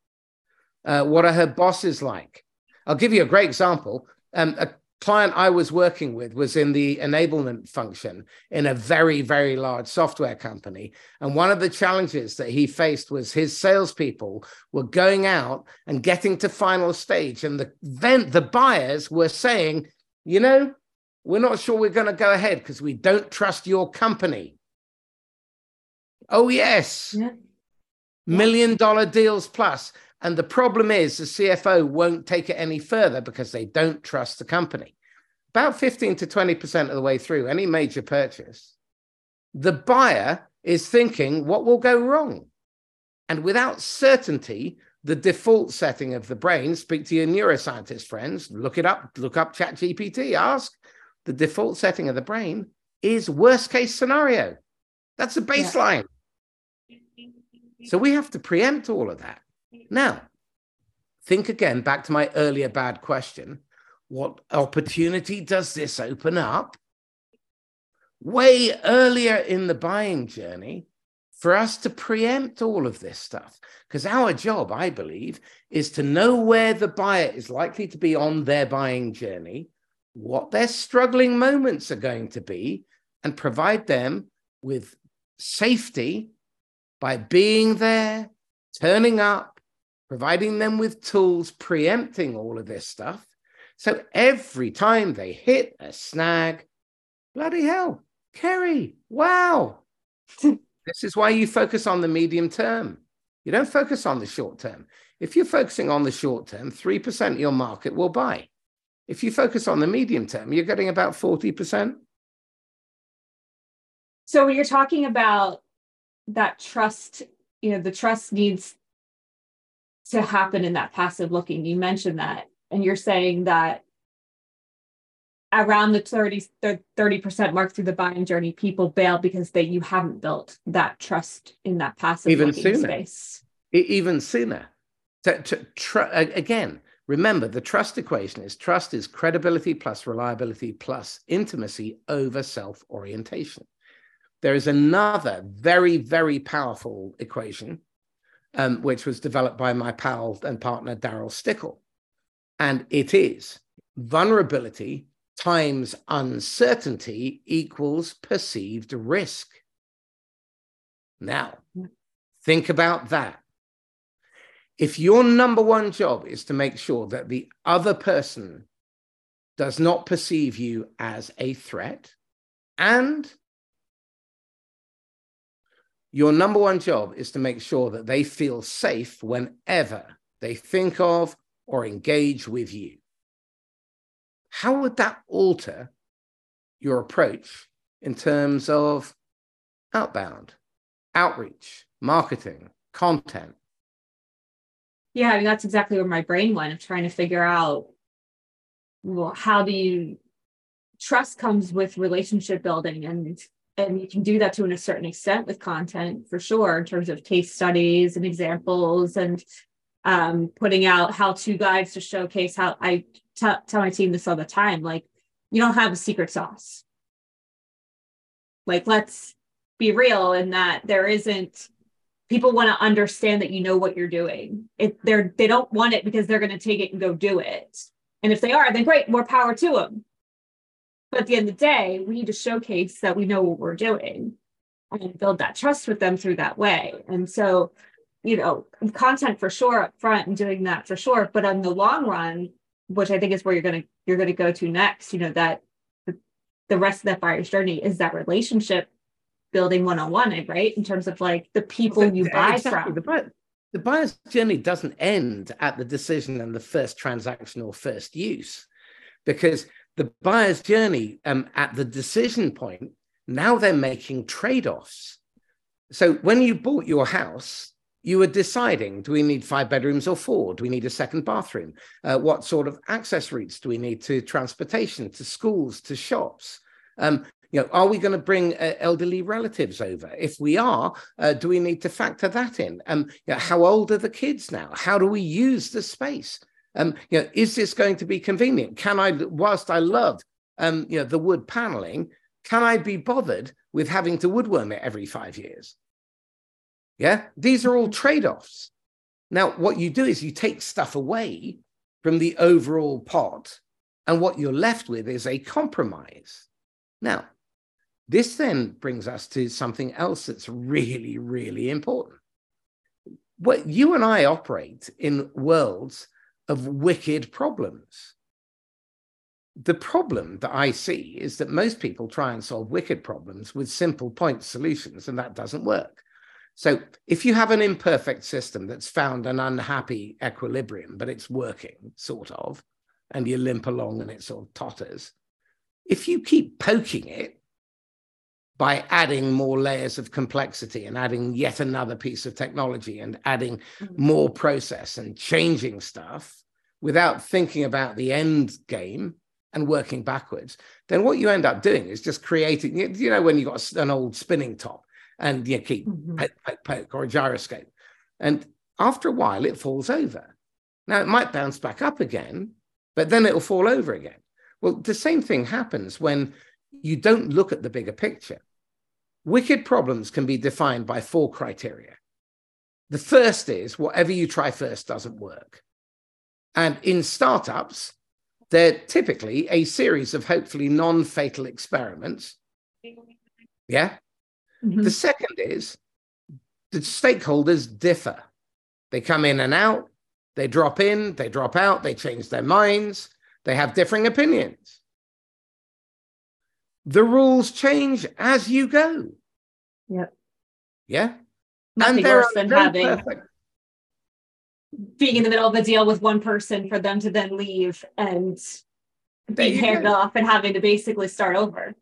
Uh, what are her bosses like? I'll give you a great example. Um, a client I was working with was in the enablement function in a very, very large software company. And one of the challenges that he faced was his salespeople were going out and getting to final stage. And the then the buyers were saying, you know, we're not sure we're going to go ahead because we don't trust your company. Oh, yes. Yeah. Million dollar deals plus. And the problem is the CFO won't take it any further because they don't trust the company. About 15 to 20% of the way through any major purchase, the buyer is thinking, what will go wrong? And without certainty, the default setting of the brain, speak to your neuroscientist friends, look it up, look up ChatGPT, ask. The default setting of the brain is worst case scenario. That's the baseline. Yeah. So we have to preempt all of that. Now, think again back to my earlier bad question. What opportunity does this open up? Way earlier in the buying journey for us to preempt all of this stuff. Because our job, I believe, is to know where the buyer is likely to be on their buying journey, what their struggling moments are going to be, and provide them with safety by being there, turning up, providing them with tools, preempting all of this stuff. So every time they hit a snag, bloody hell, Kerry, wow. this is why you focus on the medium term. You don't focus on the short term. If you're focusing on the short term, 3% of your market will buy. If you focus on the medium term, you're getting about 40%. So when you're talking about that trust, you know, the trust needs to happen in that passive looking. You mentioned that, and you're saying that around the 30 30% mark through the buying journey, people bail because they you haven't built that trust in that passive even looking sooner. space. Even sooner. To, to tr- again, remember the trust equation is trust is credibility plus reliability plus intimacy over self orientation. There is another very, very powerful equation um, which was developed by my pal and partner, Darryl Stickel. And it is vulnerability times uncertainty equals perceived risk. Now, think about that. If your number one job is to make sure that the other person does not perceive you as a threat, and your number one job is to make sure that they feel safe whenever they think of or engage with you. How would that alter your approach in terms of outbound, outreach, marketing, content? Yeah, I mean, that's exactly where my brain went of trying to figure out well, how do you trust comes with relationship building and and you can do that to a certain extent with content for sure in terms of case studies and examples and um, putting out how-to guides to showcase how I t- tell my team this all the time like you don't have a secret sauce. Like let's be real in that there isn't people want to understand that you know what you're doing. If they're they don't want it because they're going to take it and go do it. And if they are then great more power to them but at the end of the day we need to showcase that we know what we're doing and build that trust with them through that way. And so you know content for sure up front and doing that for sure. But on the long run which i think is where you're going to you're going to go to next you know that the, rest of that buyer's journey is that relationship building one-on-one right? In terms of like the people you buy exactly. from. The, buyer, the buyer's journey doesn't end at the decision and the first transaction or first use because the buyer's journey um, at the decision point now they're making trade-offs so when you bought your house you were deciding do we need five bedrooms or four? Do we need a second bathroom? Uh, what sort of access routes do we need to transportation, to schools, to shops? Um, you know, are we going to bring uh, elderly relatives over? If we are, uh, do we need to factor that in? Um, you know, how old are the kids now? How do we use the space? Um, you know, is this going to be convenient? Can I, whilst I love, um, you know, the wood paneling, can I be bothered with having to woodworm it every five years? Yeah, these are all mm-hmm. trade offs. Now, what you do is you take stuff away from the overall pot, and what you're left with is a compromise. Now, this then brings us to something else that's really, really important. What you and I operate in worlds of wicked problems. The problem that I see is that most people try and solve wicked problems with simple point solutions, and that doesn't work. So if you have an imperfect system that's found an unhappy equilibrium, but it's working, sort of, and you limp along and it sort of totters, if you keep poking it by adding more layers of complexity and adding yet another piece of technology and adding mm-hmm. more process and changing stuff without thinking about the end game and working backwards, then what you end up doing is just creating, you know, when you've got an old spinning top and you keep mm-hmm. poke, poke, poke, or a gyroscope. And after a while, it falls over. Now, it might bounce back up again, but then it'll fall over again. Well, the same thing happens when you don't look at the bigger picture. Wicked problems can be defined by four criteria. The first is whatever you try first doesn't work. And in startups, they're typically a series of hopefully non fatal experiments. Yeah. Mm-hmm. The second is the stakeholders differ. They come in and out, they drop in, they drop out, they change their minds, they have differing opinions. The rules change as you go. Yep. Yeah. Nothing and worse than having perfect. being in the middle of a deal with one person for them to then leave and being handed off and having to basically start over.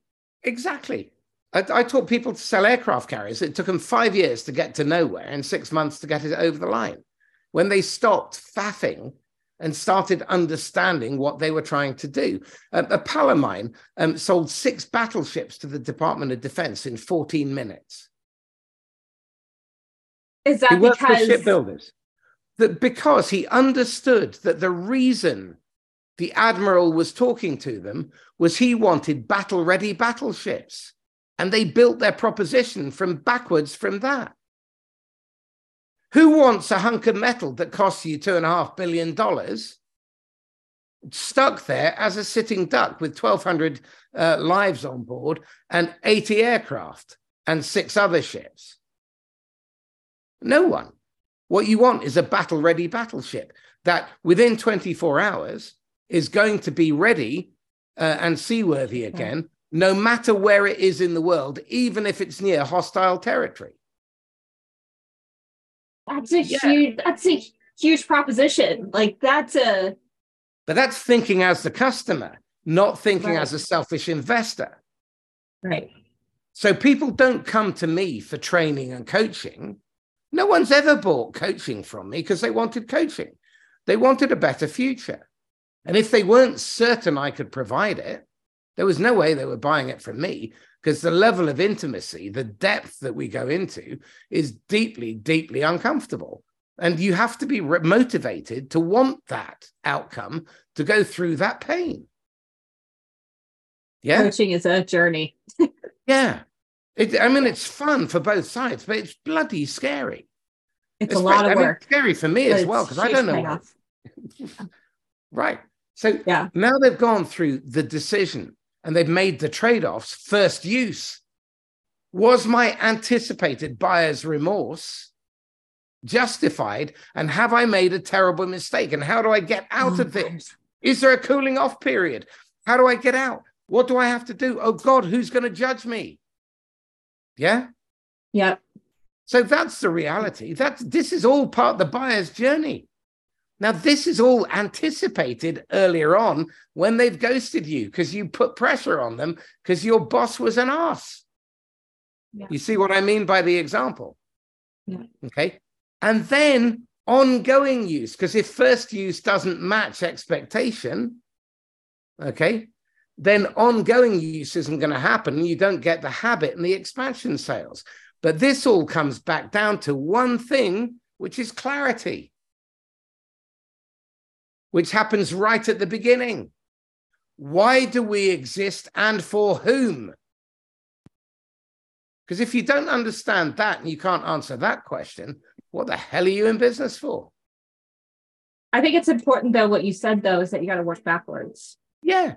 Exactly. I, I, taught people to sell aircraft carriers. It took them five years to get to nowhere and six months to get it over the line. When they stopped faffing and started understanding what they were trying to do, uh, a pal of mine um, sold six battleships to the Department of Defense in 14 minutes. Is that he worked because... for shipbuilders? That because he understood that the reason the admiral was talking to them was he wanted battle ready battleships and they built their proposition from backwards from that. Who wants a hunk of metal that costs you two and a half billion dollars stuck there as a sitting duck with 1,200 uh, lives on board and 80 aircraft and six other ships? No one. What you want is a battle ready battleship that within 24 hours is going to be ready uh, and seaworthy again, no matter where it is in the world, even if it's near hostile territory. That's a yeah. huge. That's a huge proposition. Like that's a. But that's thinking as the customer, not thinking right. as a selfish investor. Right. So people don't come to me for training and coaching. No one's ever bought coaching from me because they wanted coaching. They wanted a better future. And if they weren't certain I could provide it, there was no way they were buying it from me because the level of intimacy, the depth that we go into is deeply, deeply uncomfortable. And you have to be motivated to want that outcome to go through that pain. Yeah. Coaching is a journey. yeah. It, I mean, it's fun for both sides, but it's bloody scary. It's, it's a lot of I work. Scary for me as well because I don't know. right. So yeah. now they've gone through the decision and they've made the trade offs. First use was my anticipated buyer's remorse justified? And have I made a terrible mistake? And how do I get out oh, of this? Is there a cooling off period? How do I get out? What do I have to do? Oh God, who's going to judge me? Yeah. Yeah. So that's the reality. That's this is all part of the buyer's journey. Now, this is all anticipated earlier on when they've ghosted you because you put pressure on them because your boss was an ass. Yeah. You see what I mean by the example? Yeah. Okay. And then ongoing use, because if first use doesn't match expectation, okay, then ongoing use isn't going to happen. You don't get the habit and the expansion sales. But this all comes back down to one thing, which is clarity, which happens right at the beginning. Why do we exist and for whom? Because if you don't understand that and you can't answer that question, what the hell are you in business for? I think it's important, though, what you said, though, is that you got to work backwards. Yeah.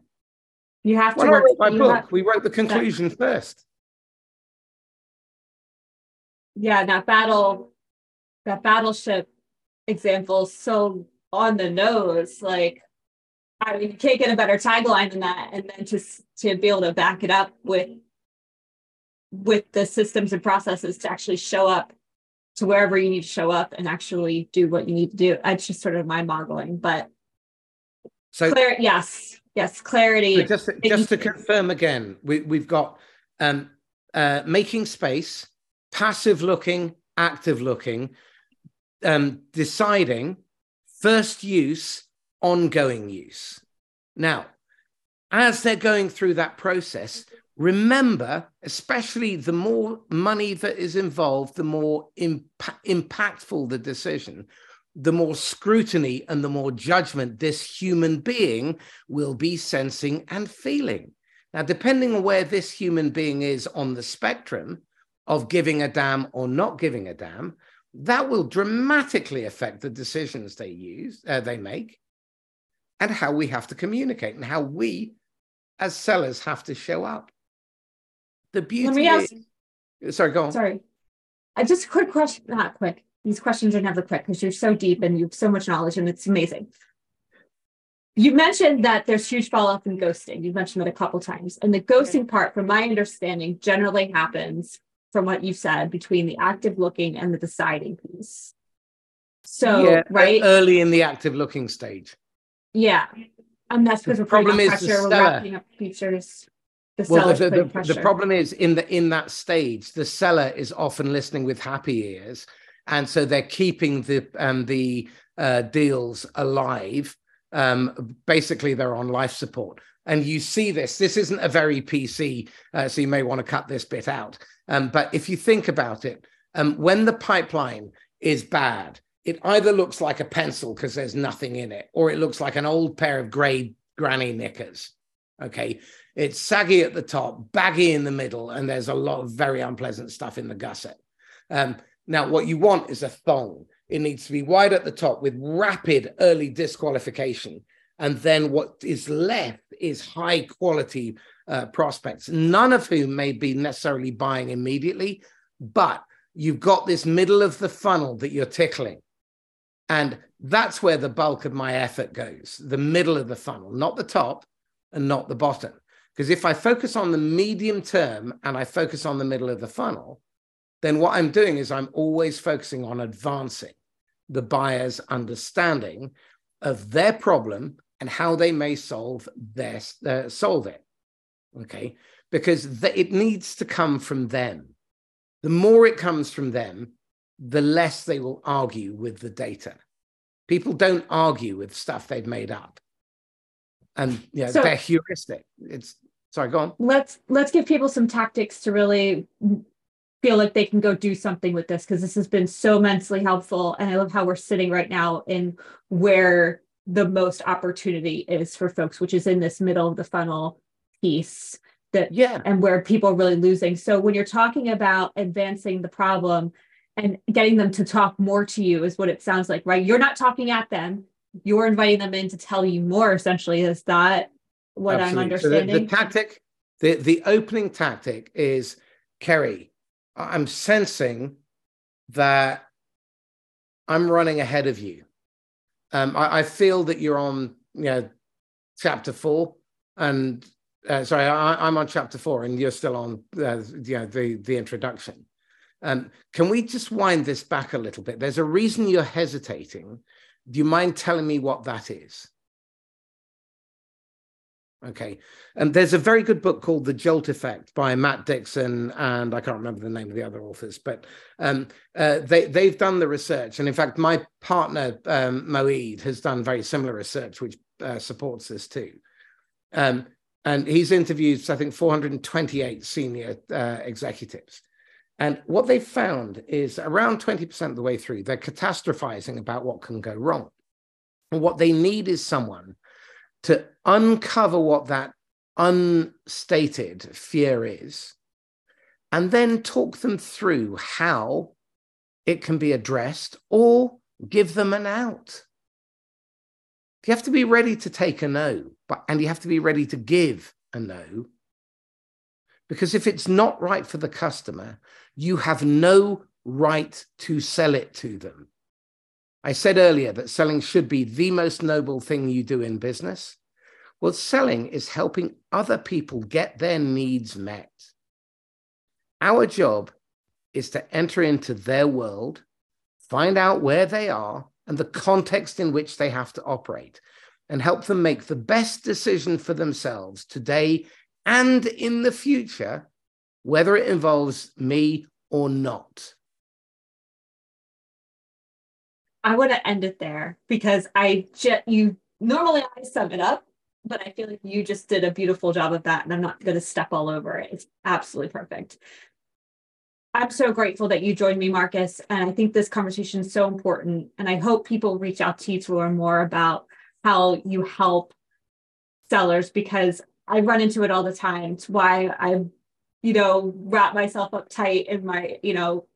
You have to work. my book, have, we wrote the conclusion first yeah, that battle, that battleship example is so on the nose. Like, I mean, you can't get a better tagline than that. And then just to be able to back it up with with the systems and processes to actually show up to wherever you need to show up and actually do what you need to do. It's just sort of mind boggling, but so Clar- yes, yes, clarity. So just, just to confirm again, we, we've got um, uh, making space, passive looking, active looking, um, deciding, first use, ongoing use. Now, as they're going through that process, remember, especially the more money that is involved, the more imp- impactful the decision, the more scrutiny and the more judgment this human being will be sensing and feeling. Now, depending on where this human being is on the spectrum, of giving a damn or not giving a damn, that will dramatically affect the decisions they use, uh, they make, and how we have to communicate and how we, as sellers, have to show up. The beauty. Ask. Is, sorry, go on. Sorry, uh, just a quick question. Not quick. These questions are never quick because you're so deep and you have so much knowledge, and it's amazing. You mentioned that there's huge fall off in ghosting. You mentioned it a couple times. And the ghosting part, from my understanding, generally happens from what you said between the active looking and the deciding piece. So, yeah, right early in the active looking stage. Yeah, and that's because the we're problem is pressure, we're wrapping up features. The well, the, the, the, problem is in the in that stage, the seller is often listening with happy ears, and so they're keeping the um, the uh, deals alive. Um, basically, they're on life support, and you see this. This isn't a very PC, uh, so you may want to cut this bit out. Um, but if you think about it, um, when the pipeline is bad, it either looks like a pencil because there's nothing in it, or it looks like an old pair of gray granny knickers. Okay. It's saggy at the top, baggy in the middle, and there's a lot of very unpleasant stuff in the gusset. Um, now, what you want is a thong. It needs to be wide at the top with rapid early disqualification And then what is left is high quality uh, prospects, none of whom may be necessarily buying immediately, but you've got this middle of the funnel that you're tickling. And that's where the bulk of my effort goes the middle of the funnel, not the top and not the bottom. Because if I focus on the medium term and I focus on the middle of the funnel, then what I'm doing is I'm always focusing on advancing the buyer's understanding of their problem and how they may solve their uh, solve it. Okay, because the, it needs to come from them. The more it comes from them, the less they will argue with the data. People don't argue with stuff they've made up, and yeah, so, they're heuristic. It's sorry, go on. Let's let's give people some tactics to really feel like they can go do something with this because this has been so immensely helpful, and I love how we're sitting right now in where the most opportunity is for folks, which is in this middle of the funnel piece that yeah. and where people are really losing. So when you're talking about advancing the problem and getting them to talk more to you is what it sounds like right? You're not talking at them. You're inviting them in to tell you more essentially. Is that what Absolutely. i'm understanding so the, the tactic the the opening tactic is kerry i'm sensing that i'm running ahead of you um, I, I feel that you're on you know chapter four and uh, sorry, I, am on chapter four, and you're still on uh, you know, the the introduction. Um, can we just wind this back a little bit? There's a reason you're hesitating. Do you mind telling me what that is? Okay. And there's a very good book called The Jolt Effect by Matt Dixon, and I can't remember the name of the other authors, but um, uh, they, they've done the research. And in fact, my partner, um, Moeed, has done very similar research, which uh, supports this too. Um, and he's interviewed, I think, 428 senior uh, executives. And what they found is around 20% of the way through, they're catastrophizing about what can go wrong. And what they need is someone to uncover what that unstated fear is, and then talk them through how it can be addressed or give them an out. You have to be ready to take a no, but and you have to be ready to give a no. Because if it's not right for the customer, you have no right to sell it to them. I said earlier that selling should be the most noble thing you do in business. Well, selling is helping other people get their needs met. Our job is to enter into their world, find out where they are, and the context in which they have to operate and help them make the best decision for themselves today and in the future, whether it involves me or not. I want to end it there because I just you normally I sum it up, but I feel like you just did a beautiful job of that, and I'm not going to step all over it. It's absolutely perfect. I'm so grateful that you joined me, Marcus. And I think this conversation is so important. And I hope people reach out to you to learn more about how you help sellers because I run into it all the time. It's why I, you know, wrap myself up tight in my, you know,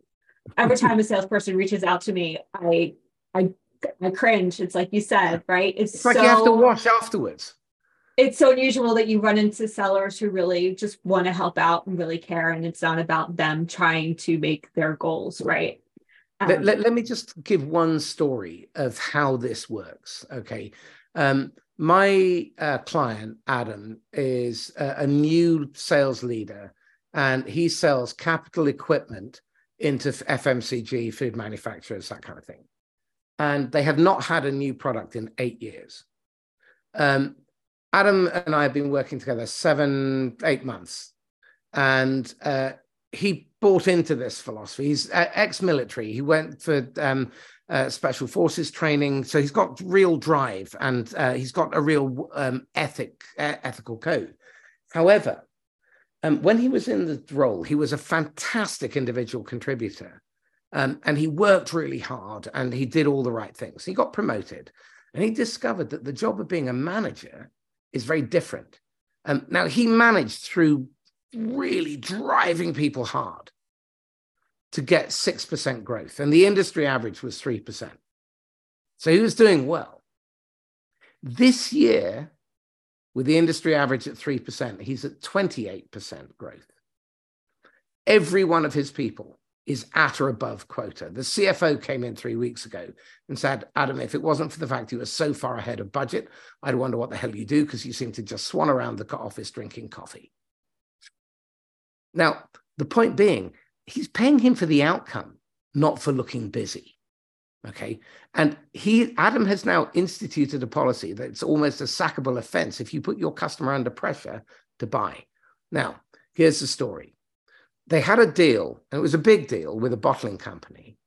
every time a salesperson reaches out to me, I, I, I cringe. It's like you said, right? It's, it's like so, you have to wash afterwards. It's so unusual that you run into sellers who really just want to help out and really care and it's not about them trying to make their goals right? Um, let, let, let, me just give one story of how this works okay? Um, my uh, client adam is a, a new sales leader and he sells capital equipment into fmcg food manufacturers that kind of thing and they have not had a new product in eight years um, Adam and I have been working together seven, eight months, and uh, he bought into this philosophy. He's uh, ex-military. He went for um, uh, special forces training, so he's got real drive and uh, he's got a real um, ethic, ethical code. However, um, when he was in the role, he was a fantastic individual contributor, um, and he worked really hard and he did all the right things. He got promoted, and he discovered that the job of being a manager is very different. Um, now, he managed through really driving people hard to get 6% growth, and the industry average was 3%. So he was doing well. This year, with the industry average at 3%, he's at 28% growth. Every one of his people is at or above quota. The CFO came in three weeks ago and said, Adam, if it wasn't for the fact you were so far ahead of budget, I'd wonder what the hell you do because you seem to just swan around the office drinking coffee. Now, the point being, he's paying him for the outcome, not for looking busy. Okay. And he, Adam has now instituted a policy that it's almost a sackable offense if you put your customer under pressure to buy. Now, here's the story they had a deal, and it was a big deal with a bottling company,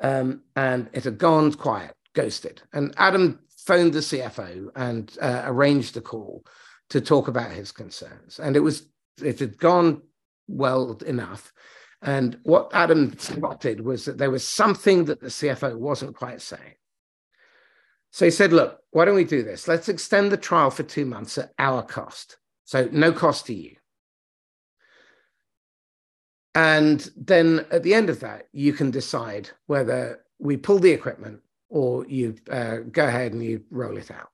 um, and it had gone quiet, ghosted. And Adam phoned the CFO and uh, arranged a call to talk about his concerns. And it was it had gone well enough. And what Adam spotted was that there was something that the CFO wasn't quite saying. So he said, Look, why don't we do this? Let's extend the trial for two months at our cost. So no cost to you. And then at the end of that, you can decide whether we pull the equipment or you uh, go ahead and you roll it out.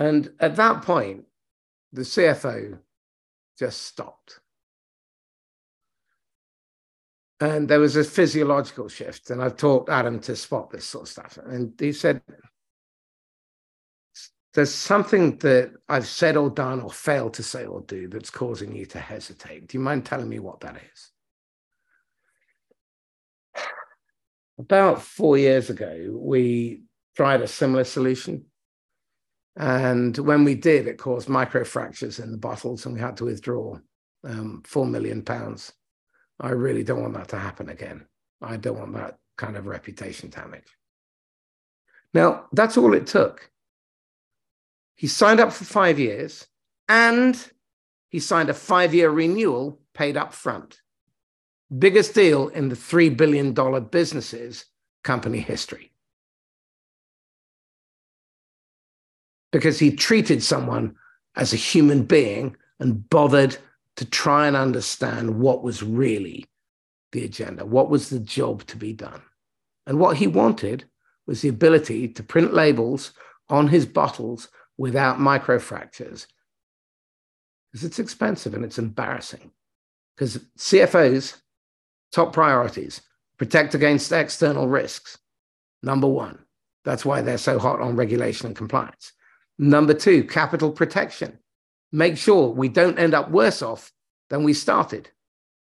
And at that point, the CFO just stopped. And there was a physiological shift. And I've taught Adam to spot this sort of stuff. And he said, there's something that I've said or done or failed to say or do that's causing you to hesitate. Do you mind telling me what that is? About four years ago, we tried a similar solution. And when we did, it caused microfractures in the bottles and we had to withdraw um, four million pounds. I really don't want that to happen again. I don't want that kind of reputation damage. Now, that's all it took he signed up for five years and he signed a five year renewal paid up front. Biggest deal in the $3 billion businesses company history. Because he treated someone as a human being and bothered to try and understand what was really the agenda, what was the job to be done. And what he wanted was the ability to print labels on his bottles without microfractures because it's expensive and it's embarrassing. Because CFOs, top priorities, protect against external risks. Number one. That's why they're so hot on regulation and compliance. Number two, capital protection. Make sure we don't end up worse off than we started.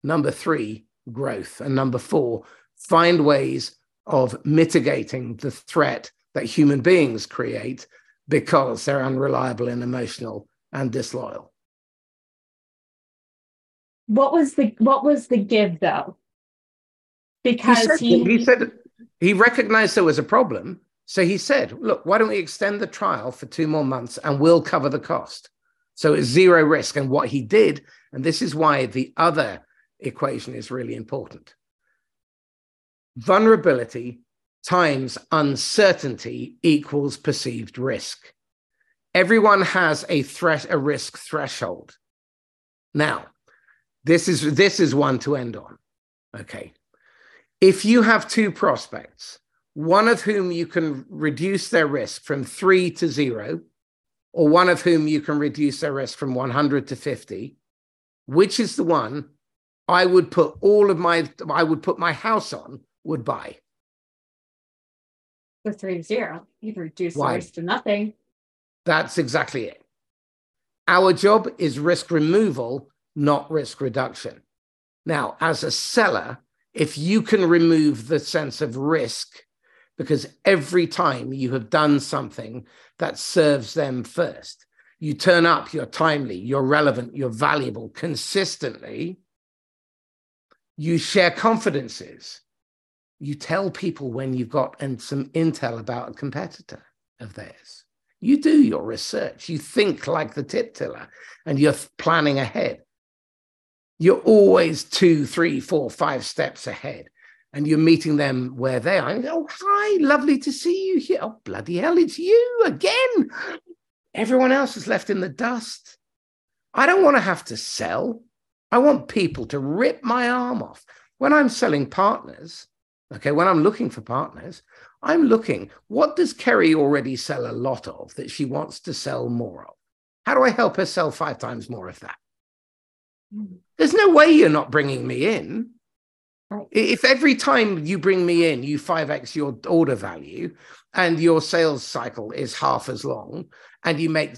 Number three, growth. And number four, find ways of mitigating the threat that human beings create because they're unreliable and emotional and disloyal. What was the what was the give though? Because he said, he, he said he recognized there was a problem. So he said, look, why don't we extend the trial for two more months and we'll cover the cost? So it's zero risk. And what he did, and this is why the other equation is really important vulnerability times uncertainty equals perceived risk. Everyone has a threat, a risk threshold. Now, this is this is one to end on. Okay. If you have two prospects, one of whom you can reduce their risk from three to zero, or one of whom you can reduce their risk from 100 to 50, which is the one I would put all of my I would put my house on would buy? The three to zero. You reduce Why? risk to nothing. That's exactly it. Our job is risk removal, not risk reduction. Now, as a seller, if you can remove the sense of risk, because every time you have done something that serves them first, you turn up, you're timely, you're relevant, you're valuable consistently, you share confidences, you tell people when you've got and some intel about a competitor of theirs. You do your research. You think like the tip tiller and you're planning ahead. You're always two, three, four, five steps ahead. And you're meeting them where they are. And, oh, hi, lovely to see you here. Oh, bloody hell, it's you again. Everyone else is left in the dust. I don't want to have to sell. I want people to rip my arm off. When I'm selling partners, Okay, when I'm looking for partners, I'm looking, what does Kerry already sell a lot of that she wants to sell more of? How do I help her sell five times more of that? Mm. There's no way you're not bringing me in. Right. If every time you bring me in, you 5x your order value and your sales cycle is half as long and you make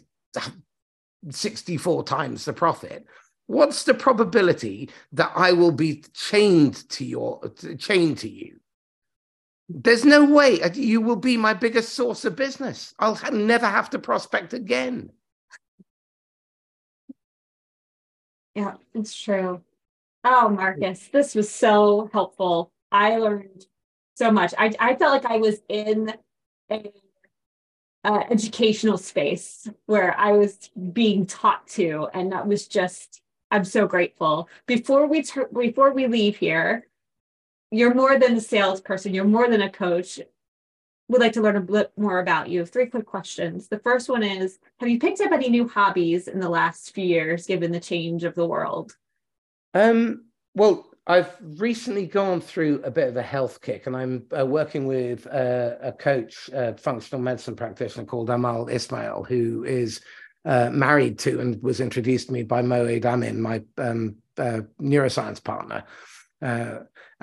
64 times the profit, what's the probability that I will be chained to your chained to you? There's no way uh, you will be my biggest source of business. I'll never have to prospect again. Yeah, it's true. Oh, Marcus, this was so helpful. I learned so much. I, I felt like I was in a uh, educational space where I was being taught to, and that was just. I'm so grateful. Before we ter- before we leave here, you're more than a salesperson. You're more than a coach. We'd like to learn a bit more about you. Three quick questions. The first one is: Have you picked up any new hobbies in the last few years, given the change of the world? Um, well, I've recently gone through a bit of a health kick, and I'm uh, working with uh, a coach, a functional medicine practitioner called Amal Ismail, who is uh, married to and was introduced to me by Moed Amin, my um, uh, neuroscience partner.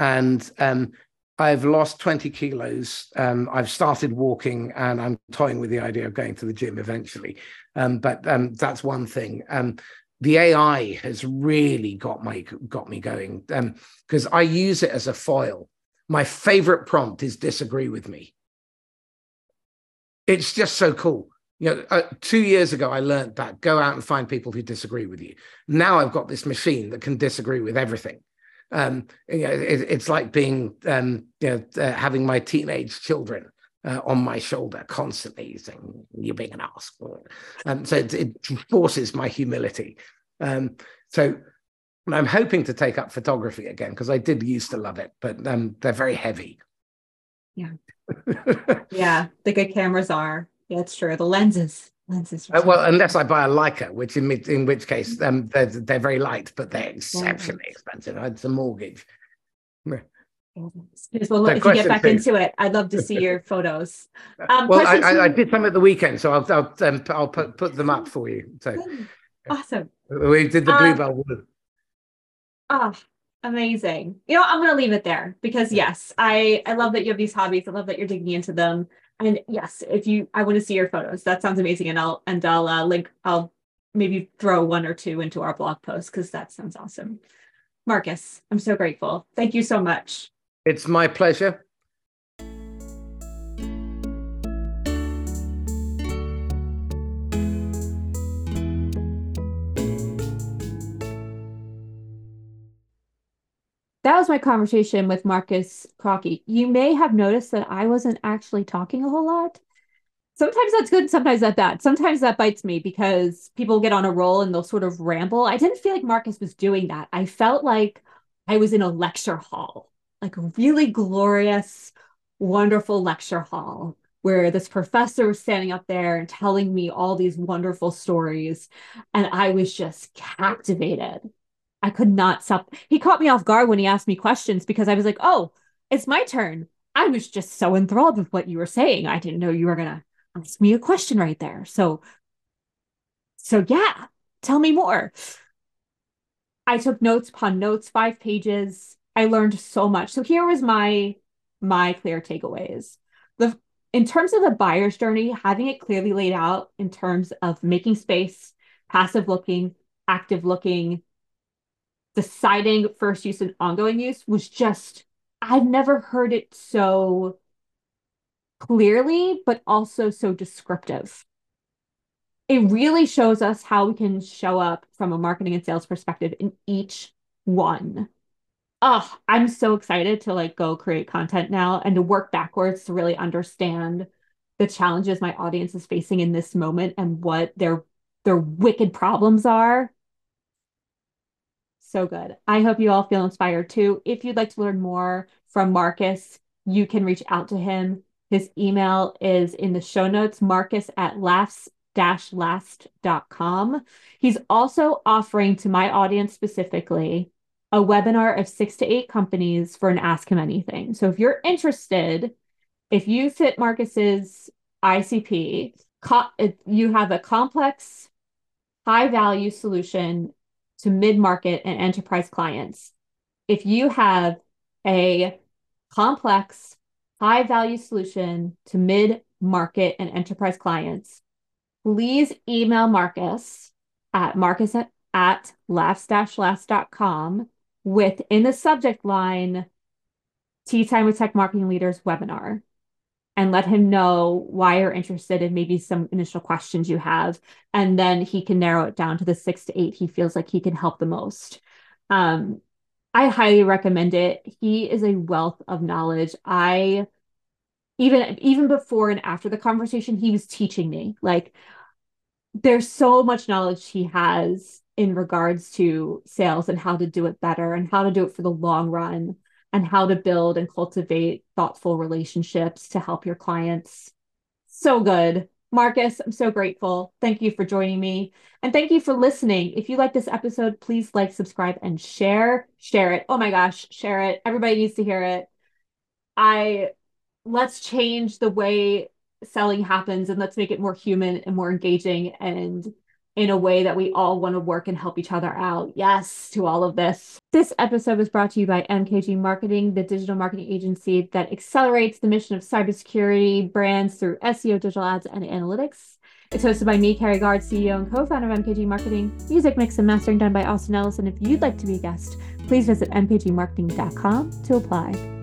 And um, I've lost 20 kilos. Um, I've started walking and I'm toying with the idea of going to the gym eventually. Um, but um, that's one thing. Um, the AI has really got my got me going because um, I use it as a foil. My favorite prompt is disagree with me. It's just so cool. You know, uh, two years ago I learned that go out and find people who disagree with you. Now I've got this machine that can disagree with everything. Um, you know, it, it's like being um, you know uh, having my teenage children uh, on my shoulder constantly saying, You're being an ass. And so it, it forces my humility. Um, so I'm hoping to take up photography again because I did used to love it, but um, they're very heavy. Yeah. yeah. The good cameras are. Yeah, it's true. The lenses. Lenses. Uh, well, unless I buy a Leica, which in, in which case um, they're, they're very light, but they're exceptionally expensive. It's a mortgage. Well, if you get back two. into it, I'd love to see your photos. Um, well, I, I, I, did some at the weekend, so I'll I'll, um, I'll put, put them up for you. So awesome. We did the bluebell um, wood. Oh, amazing. You know, I'm going to leave it there because yes, I I love that you have these hobbies. I love that you're digging into them. And yes, if you, I want to see your photos. That sounds amazing, and I'll and I'll uh, link. I'll maybe throw one or two into our blog post because that sounds awesome. Marcus, I'm so grateful. Thank you so much. It's my pleasure. That was my conversation with Marcus Cauchi. You may have noticed that I wasn't actually talking a whole lot. Sometimes that's good, sometimes that's bad. Sometimes that bites me because people get on a roll and they'll sort of ramble. I didn't feel like Marcus was doing that. I felt like I was in a lecture hall like a really glorious, wonderful lecture hall where this professor was standing up there and telling me all these wonderful stories. And I was just captivated. I could not stop. He caught me off guard when he asked me questions because I was like, oh, it's my turn. I was just so enthralled with what you were saying. I didn't know you were going to ask me a question right there. So, so yeah, tell me more. I took notes upon notes, five pages. I learned so much. So here was my my clear takeaways. The in terms of the buyer's journey, having it clearly laid out in terms of making space, passive looking, active looking, deciding first use and ongoing use was just I've never heard it so clearly, but also so descriptive. It really shows us how we can show up from a marketing and sales perspective in each one oh, I'm so excited to like go create content now and to work backwards to really understand the challenges my audience is facing in this moment and what their their wicked problems are. So good. I hope you all feel inspired too. If you'd like to learn more from Marcus, you can reach out to him. His email is in the show notes, marcus at laughs last.com. He's also offering to my audience specifically a webinar of six to eight companies for an Ask Him Anything. So if you're interested if you fit Marcus's ICP, you have a complex, high value solution to mid market and enterprise clients. If you have a complex, high value solution to mid market and enterprise clients, please email Marcus at marcus at, at laughs-last.com with in the subject line Tea Time with Tech Marketing Leaders webinar and let him know why you're interested and maybe some initial questions you have. And then he can narrow it down to the six to eight he feels like he can help the most. Um, I highly recommend it. He is a wealth of knowledge. I even even before and after the conversation, he was teaching me. Like there's so much knowledge he has in regards to sales and how to do it better and how to do it for the long run and how to build and cultivate thoughtful relationships to help your clients. So good. Marcus, I'm so grateful. Thank you for joining me. And thank you for listening. If you like this episode, please like, subscribe, and share. Share it. Oh my gosh, share it. Everybody needs to hear it. I let's change the way selling happens and let's make it more human and more engaging and in a way that we all want to work and help each other out. Yes, to all of this. This episode was brought to you by MKG Marketing, the digital marketing agency that accelerates the mission of cybersecurity brands through SEO, digital ads, and analytics. It's hosted by me, Kerry Guard, CEO and co-founder of MKG Marketing. Music mix and mastering done by Austin Ellis. And if you'd like to be a guest, please visit mkgmarketing.com to apply.